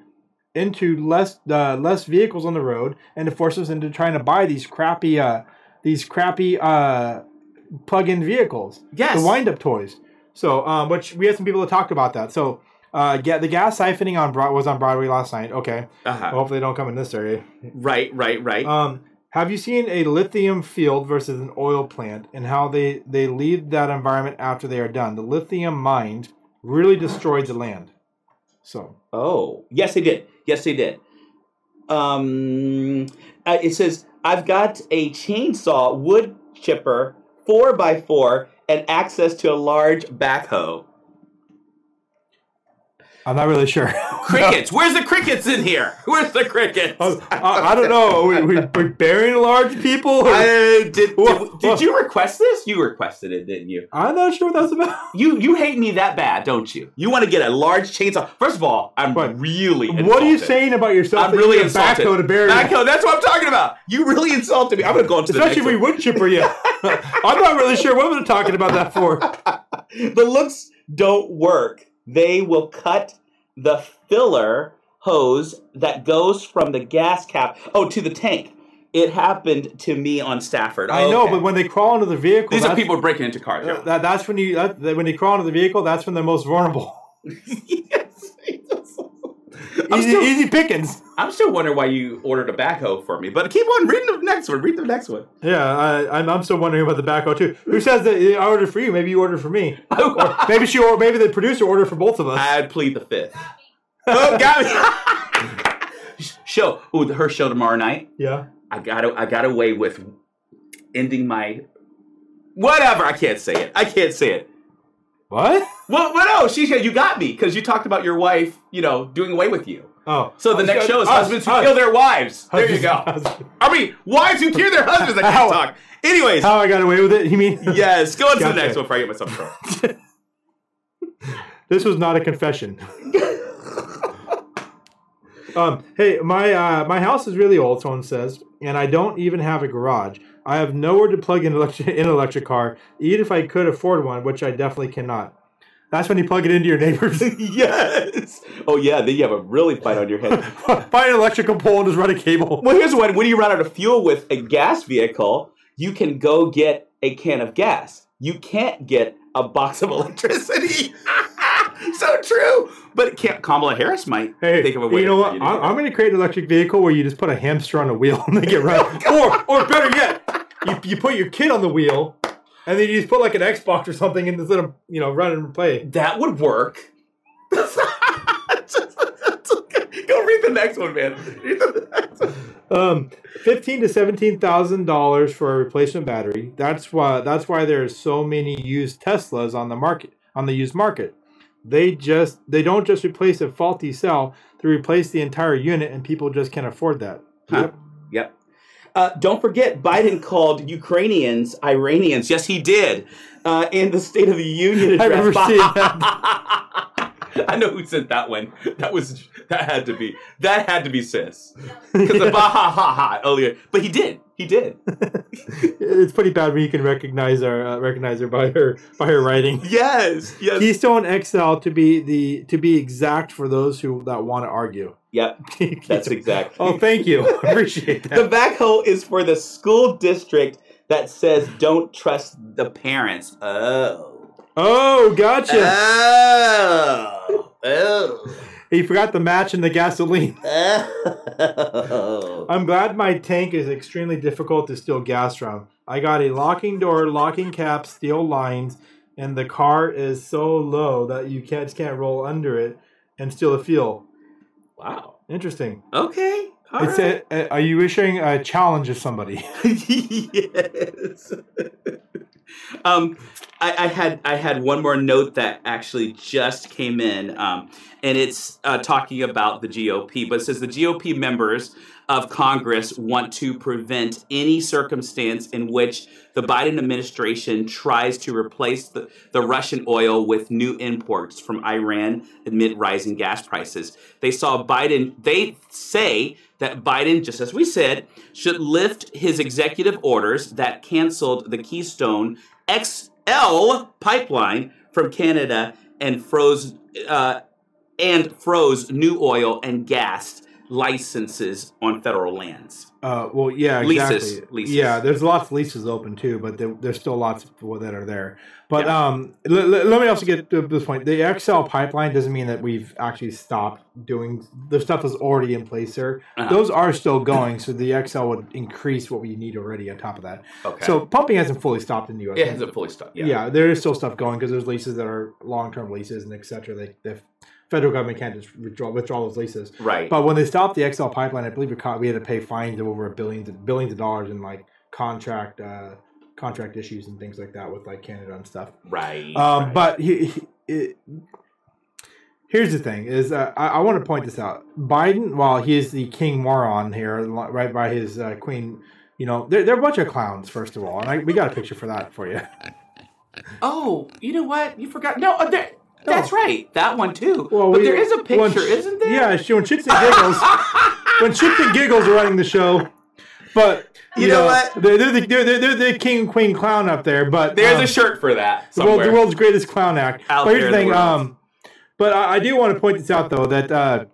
into less uh, less vehicles on the road and to force us into trying to buy these crappy uh these crappy uh plug-in vehicles Yes. the wind-up toys so um which we had some people that talked about that so uh get the gas siphoning on Broad was on broadway last night okay Uh-huh. hopefully they don't come in this area Right. Right. Right. um have you seen a lithium field versus an oil plant and how they they leave that environment after they are done the lithium mined really destroyed the land so Oh, yes, they did. Yes, they did. Um, uh, it says I've got a chainsaw wood chipper four by four and access to a large backhoe. I'm not really sure. Crickets. Where's the crickets in here? Where's the crickets? Oh, I, I don't know. We, we, we're burying large people. or- I- uh, did, did, did wha- you request this? You requested it, didn't you? I'm not sure what that's about. You you hate me that bad, don't you? You want to get a large chainsaw. First of all, I'm What? really What are you saying about yourself? I'm really you need a insulted. backhoe to bury? Backhoe, that's what I'm talking about. You really insulted me. I'm gonna go into the Especially if we wood chipper you. I'm not really sure what we're talking about that for. the looks don't work. They will cut the filler hose that goes from the gas cap oh to the tank. It happened to me on Stafford. I know, but when they crawl into the vehicle, these are people breaking into cars. uh, that, that's when you that, that- when they crawl into the vehicle. That's when they're most vulnerable. yes. Easy, still, easy pickings. I'm still wondering why you ordered a backhoe for me, but keep on reading the next one. Read the next one. Yeah, I, I'm, I'm still wondering about the backhoe too. Who says that I ordered for you? Maybe you ordered for me. Oh, or maybe she or maybe the producer ordered for both of us. I'd plead the fifth. oh, got me. show. Ooh, her show tomorrow night. Yeah. I got I got away with ending my whatever. I can't say it. I can't say it. What? Well, well no, she said you got me because you talked about your wife, you know, doing away with you. Oh. So the next show is husbands who kill their wives. There you go. I mean, wives who kill their husbands. I can't talk. Anyways, How I got away with it? You mean? yes, go on to the next one before I get myself in trouble. This was not a confession. um, hey, my uh, my house is really old. Someone says, and I don't even have a garage. I have nowhere to plug in electric in an electric car, even if I could afford one, which I definitely cannot. That's when you plug it into your neighbors. yes. Oh yeah, then you have a really fight on your head. Find an electrical pole and just run a cable. Well, here's one. When you run out of fuel with a gas vehicle, you can go get a can of gas. You can't get a box of electricity. so true. But can't, Kamala Harris might Hey, think of a way. you know what? I'm, I'm going to create an electric vehicle where you just put a hamster on a wheel and they get run. Oh, or, or better yet, you, you put your kid on the wheel and then you just put like an Xbox or something and just let them, you know, run and play. that. Would work. Go read the next one, man. Next one. Um, fifteen to seventeen thousand dollars for a replacement battery. That's why. That's why there's so many used Teslas on the market. On the used market, they just they don't just replace a faulty cell; they replace the entire unit, and people just can't afford that. Huh. Yep. Uh, don't forget, Biden called Ukrainians Iranians. Yes, he did. Uh, in the State of the Union I address. remember seeing I know who sent that one. That was that had to be that had to be sis because the bah ha ha ha earlier. But he did. He did. it's pretty bad when you can recognize her uh, recognize her by her by her writing. Yes. Yes. Keystone XL to be the to be exact for those who that want to argue. Yep. That's exact. oh, thank you. I appreciate that. The backhoe is for the school district that says don't trust the parents. Oh. Oh, gotcha. Oh. Oh. He forgot the match and the gasoline. Oh. I'm glad my tank is extremely difficult to steal gas from. I got a locking door, locking cap, steel lines, and the car is so low that you can't just can't roll under it and steal the fuel. Wow. Interesting. Okay. All it's right. a, a- are you issuing a challenge to somebody? yes. um, I, I had I had one more note that actually just came in, um, and it's uh, talking about the GOP. But it says the GOP members of Congress want to prevent any circumstance in which the Biden administration tries to replace the, the Russian oil with new imports from Iran amid rising gas prices. They saw Biden, they say that Biden, just as we said, should lift his executive orders that canceled the Keystone XL pipeline from Canada and froze uh, and froze new oil and gas licenses on federal lands. Uh, well, yeah, Leases. exactly. Leases. Yeah, there's lots of leases open too, but there, there's still lots of people that are there. But um, l- l- let me also get to this point. The XL pipeline doesn't mean that we've actually stopped doing the stuff that's already in place there. Uh-huh. Those are still going, so the XL would increase what we need already on top of that. Okay. So pumping hasn't fully stopped in the U.S. it hasn't fully stopped. yeah. Yeah. there is still stuff going because there's leases that are long-term leases and et cetera. They, the federal government can't just withdraw withdraw those leases. Right. But when they stopped the XL pipeline, I believe we had to pay fines of over a billions billions of dollars in like contract uh, contract issues and things like that with like Canada and stuff. Right. Um, right. But he, he, it, here's the thing: is uh, I, I want to point this out. Biden, while he is the king moron here, right by his uh, queen, you know, they're, they're a bunch of clowns. First of all, and I, we got a picture for that for you. oh, you know what? You forgot. No, uh, there, that's right. That one too. Well, but we- there is a picture, sh- isn't there? Yeah, she, when Chits and Giggles, when Chits and Giggles are running the show, but You know what? They're, they're, the, they're, they're, they're the king and queen clown up there. But There's um, a shirt for that. the, world, the world's greatest clown act. Out but here's the thing. the. Um, but I, I do want to point this out though that uh,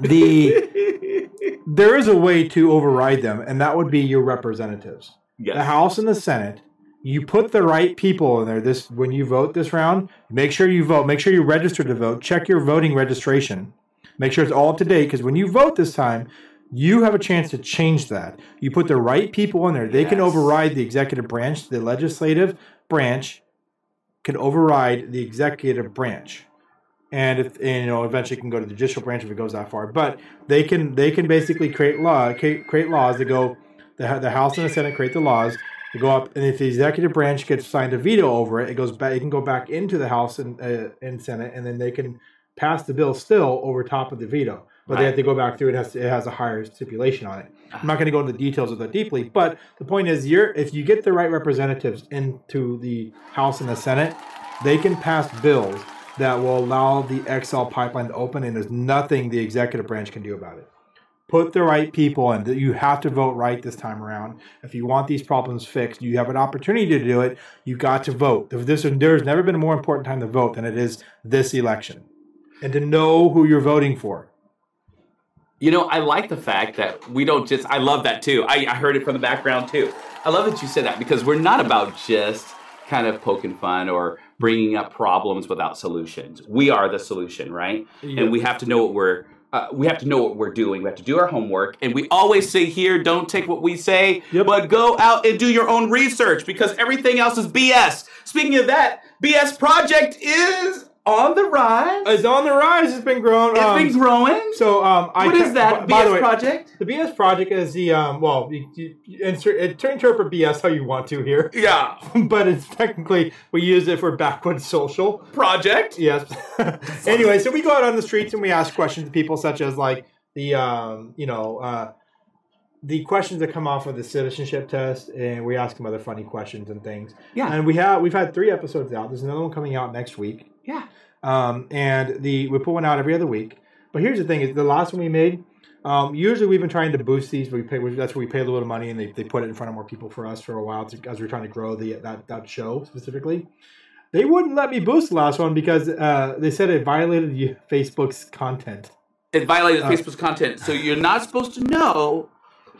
the there is a way to override them, and that would be your representatives. yes. The House and the Senate. You put the right people in there. This when you vote this round, make sure you vote. Make sure you register to vote. Check your voting registration. Make sure it's all up to date because when you vote this time, you have a chance to change that. You put the right people in there. They can override the executive branch. The legislative branch can override the executive branch, and if and, you know eventually can go to the judicial branch if it goes that far. But they can they can basically create law create, create laws that go the the House and the Senate create the laws. They go up, and if the executive branch gets signed a veto over it, it goes back. It can go back into the House and uh, Senate, and then they can pass the bill still over top of the veto. But they have to go back through. It has it has a higher stipulation on it. I'm not going to go into the details of that deeply, but the point is, you're if you get the right representatives into the House and the Senate, they can pass bills that will allow the XL pipeline to open, and there's nothing the executive branch can do about it. Put the right people in. You have to vote right this time around. If you want these problems fixed, you have an opportunity to do it. You got to vote. This, there's never been a more important time to vote than it is this election, and to know who you're voting for. You know, I like the fact that we don't just. I love that too. I, I heard it from the background too. I love that you said that because we're not about just kind of poking fun or bringing up problems without solutions. We are the solution, right? And we have to know what we're. Uh, we have to know what we're doing. We have to do our homework, and we always say here, don't take what we say, Yep. but go out and do your own research because everything else is BS. Speaking of that, BS Project is on the rise. It's on the rise. It's been growing. It's um, been growing. So, um, I what is that? b- By the BS way, Project? the BS project is the um. Well, you, you, you insert, it, interpret BS how you want to here, Yeah. but it's technically we use it for backwoods social. Project. Yes. anyway, so we go out on the streets and we ask questions to people, such as like the um, you know, uh, the questions that come off of the citizenship test, and we ask them other funny questions and things. Yeah. And we have we've had three episodes out. There's another one coming out next week. Yeah. Um, and the we put one out every other week. But here's the thing: is the last one we made. Um, usually we've been trying to boost these. We pay that's where we pay a little bit of money, and they, they put it in front of more people for us for a while to, as we're trying to grow the that that show specifically. They wouldn't let me boost the last one because uh, they said it violated Facebook's content. It violated Uh, Facebook's content, so you're not supposed to know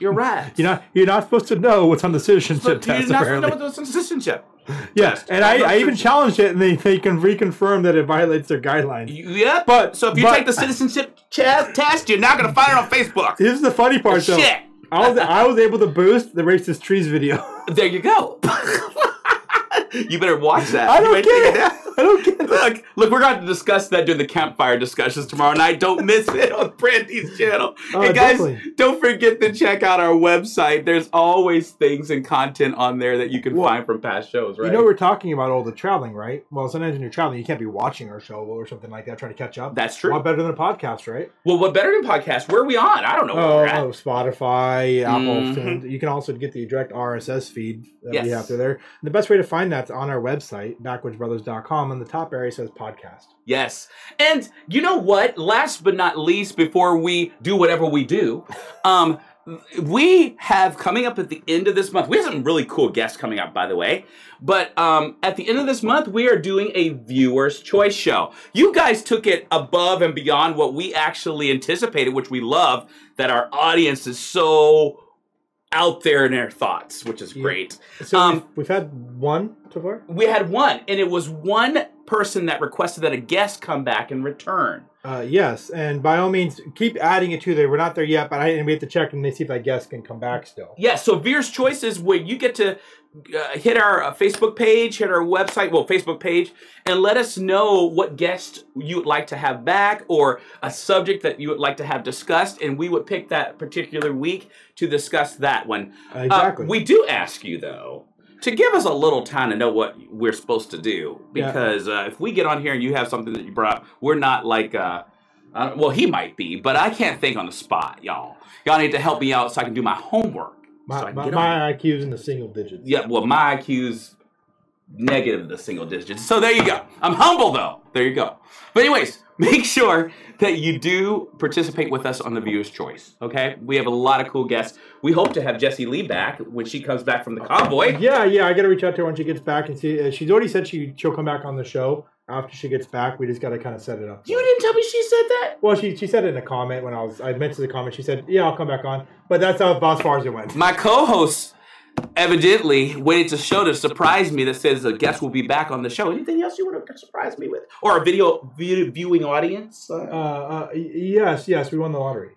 your rats. You're not you're not supposed to know what's on the citizenship But you're test. not supposed to know Apparently, what the citizenship. yeah. And I, I even challenged it, and they, they can reconfirm that it violates their guidelines. Yep. But- so if you but- take the citizenship ch- test, you're not going to find it on Facebook. Here's the funny part, though. Shit. I was I was able to boost the racist trees video. There you go. you better watch that. I don't get it. I don't get it. Look, look, we're going to discuss that during the campfire discussions tomorrow night. Don't miss it on Brandy's channel. Oh, and guys, definitely. don't forget to check out our website. There's always things and content on there that you can Well, find from past shows, right? You know we're talking about all the traveling, right? Well, sometimes when you're traveling, you can't be watching our show or something like that, trying to catch up. That's true. lot better than a podcast, right? well, what better than podcast? Where are we on? I don't know where Oh, we're at. oh, Spotify, Apple. Mhm. You can also get the direct RSS feed that we have through there. And the best way to find that's on our website, backwoodsbrothers.com. And the top area says podcast. Yes. And you know what? Last but not least, before we do whatever we do, um, we have coming up at the end of this month. We have some really cool guests coming up, by the way. But um, at the end of this month, we are doing a viewer's choice show. You guys took it above and beyond what we actually anticipated, which we love. That our audience is so out there in their thoughts, which is great. So Um, we've, we've had one so far. We had one, and it was one person that requested that a guest come back and return. Uh, yes, and by all means, keep adding it to there. We're not there yet, but I, and we have to check and see if that guest can come back still. Yeah, so Viewer's Choice is where you get to uh, hit our uh, Facebook page, hit our website, well, Facebook page, and let us know what guest you would like to have back or a subject that you would like to have discussed, and we would pick that particular week to discuss that one. Uh, exactly. Uh, we do ask you, though, to give us a little time to know what we're supposed to do. Yeah. Because uh, if we get on here and you have something that you brought up, we're not like, uh, uh, well, he might be, but I can't think on the spot, y'all. Y'all need to help me out so I can do my homework. So I My, can my, get on. my IQ's in the single digits. Yeah, well, my IQ's negative the single digits. So there you go. I'm humble though. There you go. But anyways, make sure that you do participate with us on the viewer's choice. Okay, we have a lot of cool guests. We hope to have Jessie Lee back when she comes back from the convoy. Yeah, yeah. I got to reach out to her when she gets back and see. Uh, she's already said she she'll come back on the show after she gets back. We just got to kind of set it up. You didn't tell me she said that. Well, she she said it in a comment when I was I mentioned the comment. She said, "Yeah, I'll come back on," but that's how, about as far as it went. My co-host evidently waited to show to surprise me that says a guest will be back on the show. Anything else you want to surprise me with, or a video view, viewing audience? Uh, Uh, uh, yes, yes, we won the lottery.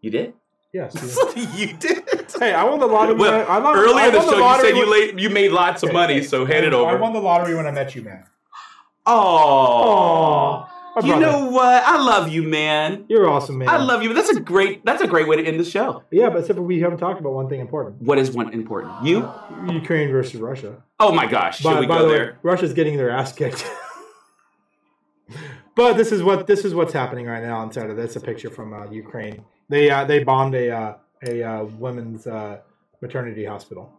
you did. Yes. we you did. hey, I won the lottery. when Well, I, I won, Earlier I in the won show, you said you when- laid, you made lots of Okay, money, okay. so hand it over. I won the lottery when I met you, man. Oh, you know what? I love you, man. You're awesome, man. I love you. But that's a great. That's a great way to end the show. Yeah, but except for we haven't talked about one thing important: What is one important? You? Ukraine versus Russia. Oh my gosh! Should By, we by go the way, there? Russia's getting their ass kicked. but this is what this is what's happening right now inside of this. A picture from uh, Ukraine. They uh, they bombed a uh, a uh, women's uh, maternity hospital.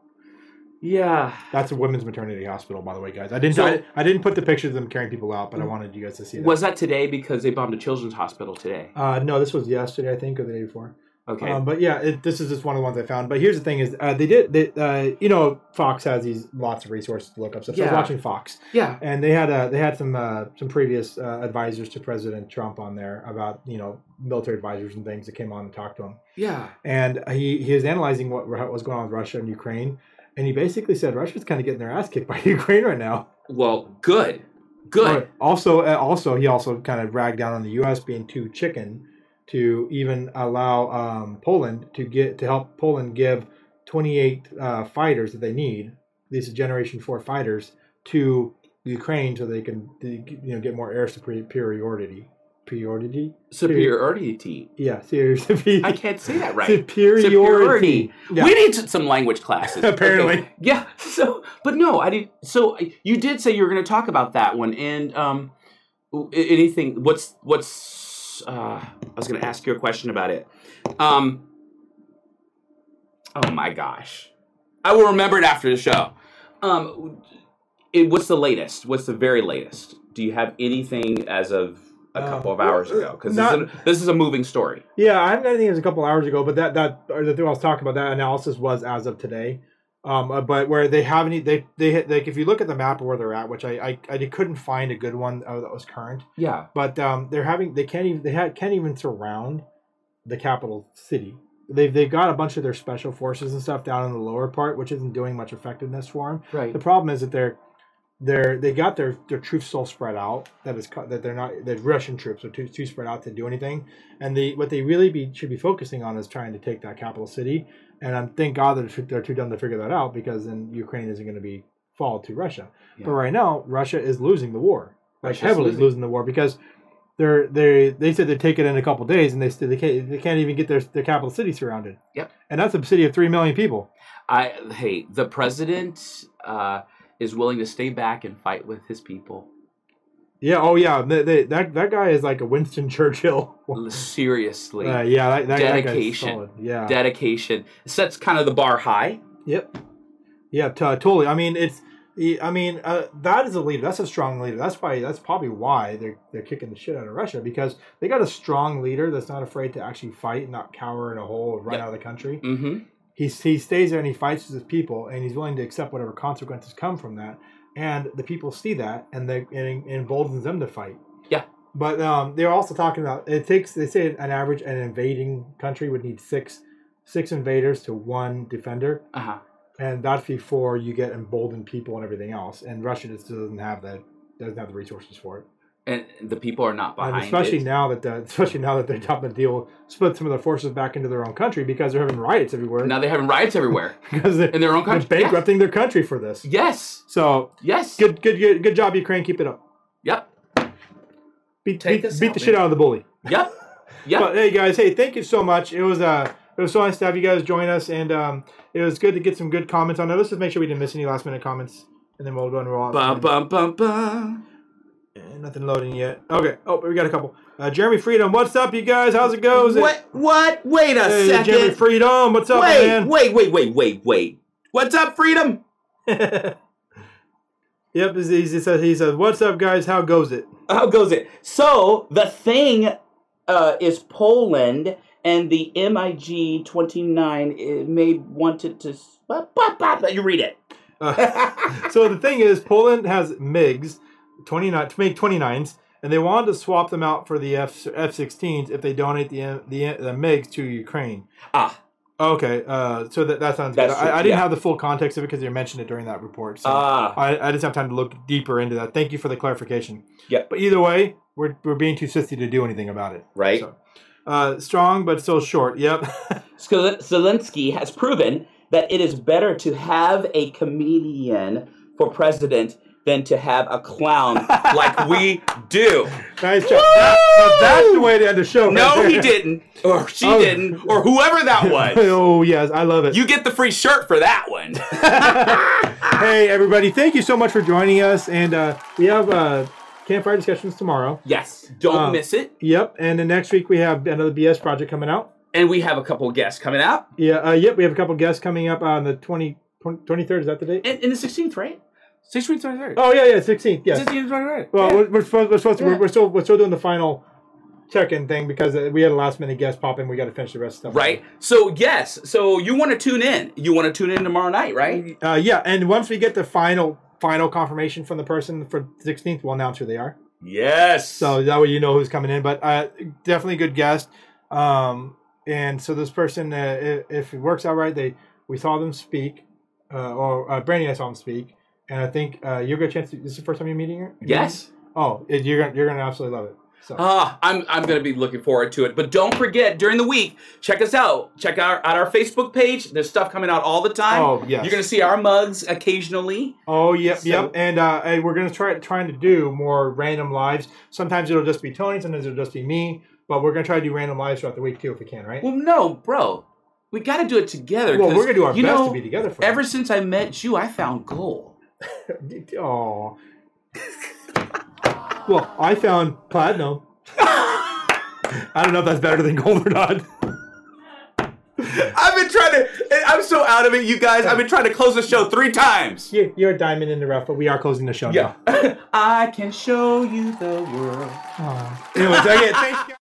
Yeah. That's a women's maternity hospital, by the way, guys. I didn't So- I, I didn't put the pictures of them carrying people out, but I wanted you guys to see that. Was that today because they bombed a children's hospital today? uh, no, this was yesterday, I think, or the day before. Okay. Um, but yeah, it, this is just one of the ones I found. But here's the thing: is uh, they did, they, uh, you know, Fox has these lots of resources to look up stuff. So I was watching Fox, yeah. and they had uh, they had some uh, some previous uh, advisors to President Trump on there about you know military advisors and things that came on and talked to him. Yeah. And he he was analyzing what what was going on with Russia and Ukraine, and he basically said Russia's kind of getting their ass kicked by Ukraine right now. Well, good. Good. But also, uh, also he also kind of ragged down on the U.S. being too chicken to even allow um, Poland to get to help Poland give 28 uh, fighters that they need. These are Generation Four fighters to Ukraine so they can you know get more air superiority. Superiority? Superiority. Yeah, seriously. I can't say that right. Superiority. Superiority. Yeah. We need some language classes. Apparently. Okay. Yeah. So, but no, I did. So you did say you were going to talk about that one, and um, anything? What's what's? Uh, I was going to ask you a question about it. Um. Oh my gosh, I will remember it after the show. Um, it, what's the latest? What's the very latest? Do you have anything as of a Um, couple of hours ago? Because this, is a- this is a moving story. Yeah, I haven't got anything as a couple hours ago, but that that or the thing I was talking about that analysis was as of today. Um, uh, but where they haven't, they they hit like if you look at the map of where they're at, which I I, I couldn't find a good one uh, that was current. Yeah. But um, they're having they can't even they ha- can't even surround the capital city. They've they've got a bunch of their special forces and stuff down in the lower part, which isn't doing much effectiveness for them. Right. The problem is that they're they're they got their their troops so spread out that is that they're not the Russian troops are too too spread out to do anything. And the what they really be should be focusing on is trying to take that capital city. And I'm thank God that they're too- they're too dumb to figure that out because then Ukraine isn't going to be fall to Russia. But right now, Russia is losing the war, like Russia's heavily losing. losing. the war because. They're, they they said they'd take it in a couple days, and they still they can't they can't even get their their capital city surrounded. Yep. and that's a city of three million people. I hey, the president uh, is willing to stay back and fight with his people. Yeah. Oh yeah. They, they, that that guy is like a Winston Churchill. Seriously, Uh, yeah. That, that, that Dedication. solid. Yeah. dedication sets kind of the bar high. yep. Yeah. T- totally. I mean, it's. I mean, uh, that is a leader. That's a strong leader. That's why. That's probably why they're they're kicking the shit out of Russia because they got a strong leader that's not afraid to actually fight, and not cower in a hole, and run Yep. out of the country. Mm-hmm. He he stays there and he fights with his people, and he's willing to accept whatever consequences come from that. And the people see that, and they and it emboldens them to fight. Yeah. But um, they're also talking about it takes. They say an average an invading country would need six six invaders to one defender, Uh huh. and that's before you get emboldened people and everything else. And Russia just doesn't have that doesn't have the resources for it. And the people are not behind and especially it. now that the, especially now that they're having to deal split some of their forces back into their own country because they're having riots everywhere Now they're having riots everywhere because they're, in their own they're country. bankrupting their country for this. Yes. So Yes. good, good, good, good job, Ukraine. Keep it up. Yep. Beat, Take beat, us beat out, the shit out of the bully. Yep. Yep. But hey, guys, hey, thank you so much. It was uh, it was so nice to have you guys join us, and um, it was good to get some good comments on it. Let's just make sure we didn't miss any last minute comments, and then we'll go and roll out. Bum bum bum bum. Nothing loading yet. Okay. Oh, we got a couple. Uh, Jeremy Freedom, what's up, you guys? How's it goes? What? What? Wait a Hey, second. Jeremy Freedom, what's up, wait, man? wait, wait, wait, wait, wait. What's up, freedom? yep, he says, he says, what's up, guys? How goes it? How goes it? So the thing uh, is Poland, and the MiG twenty nine may wanted to. Bop, bop, bop. You read it. Uh, so the thing is, Poland has MiGs, 29, to make 29s, and they wanted to swap them out for the F F-16s if they donate the the, the MiGs to Ukraine. ah, Okay, uh, so that, that sounds That's good. true, I, I didn't yeah. have the full context of it because you mentioned it during that report. So ah. I, I just have time to look deeper into that. Thank you for the clarification. Yeah. But either way, we're, we're being too sissy to do anything about it. Right. So, uh, strong, but still short. Yep. Zel- Zelensky has proven that it is better to have a comedian for president than to have a clown like we do. nice job. That- that's the way to end the show. No, right he didn't, or she Oh. didn't, or whoever that was. oh, yes. I love it. You get the free shirt for that one. hey, everybody. Thank you so much for joining us. And uh, we have uh, campfire discussions tomorrow. yes, don't Uh, miss it. Yep. And then next week, we have another BS project coming out. And we have a couple of guests coming out. Yeah. Uh, yep. We have a couple guests coming up on the 20, 23rd. Is that the date? And, and the 16th, right? 16th, 23rd. Oh, yeah, yeah. 16th. Yes. 16th, 23rd. Well, Yeah. we're, we're supposed, we're, supposed to, Yeah. we're, we're still we're still doing the final check-in thing because uh, we had a last-minute guest pop in. We got to finish the rest of the stuff. Right? So, yes. So, you want to tune in. You want to tune in tomorrow night, right? Uh, yeah, and once we get the final final confirmation from the person for 16th, we'll announce who they are. Yes. So that way you know who's coming in. But uh, definitely good guest. Um, and so this person, uh, if, if it works out right, they we saw them speak, uh, or uh, Brandy and I saw them speak, and I think uh, you're gonna chance. To, this is the first time you're meeting her. yes. Oh, it, you're gonna you're gonna absolutely love it. So Ah, I'm I'm gonna be looking forward to it. But don't forget during the week, check us out. Check out out our Facebook page. There's stuff coming out all the time. Oh, yes. You're gonna see our mugs occasionally. Oh yep, So- yep. And uh, and we're gonna try trying to do more random lives. Sometimes it'll just be Tony, sometimes it'll just be me. But we're gonna try to do random lives throughout the week too, if we can, right? Well, no, bro. We got to do it together. Well, we're gonna do our best know, to be together for Ever since I met you, I found gold. Oh. well, I found platinum. I don't know if that's better than gold or not. I've been trying to. I'm so out of it, you guys. I've been trying to close the show three times. You're, you're a diamond in the rough, but we are closing the show Yeah. I can show you the world. now. Aw. Anyways, again, thanks, guys.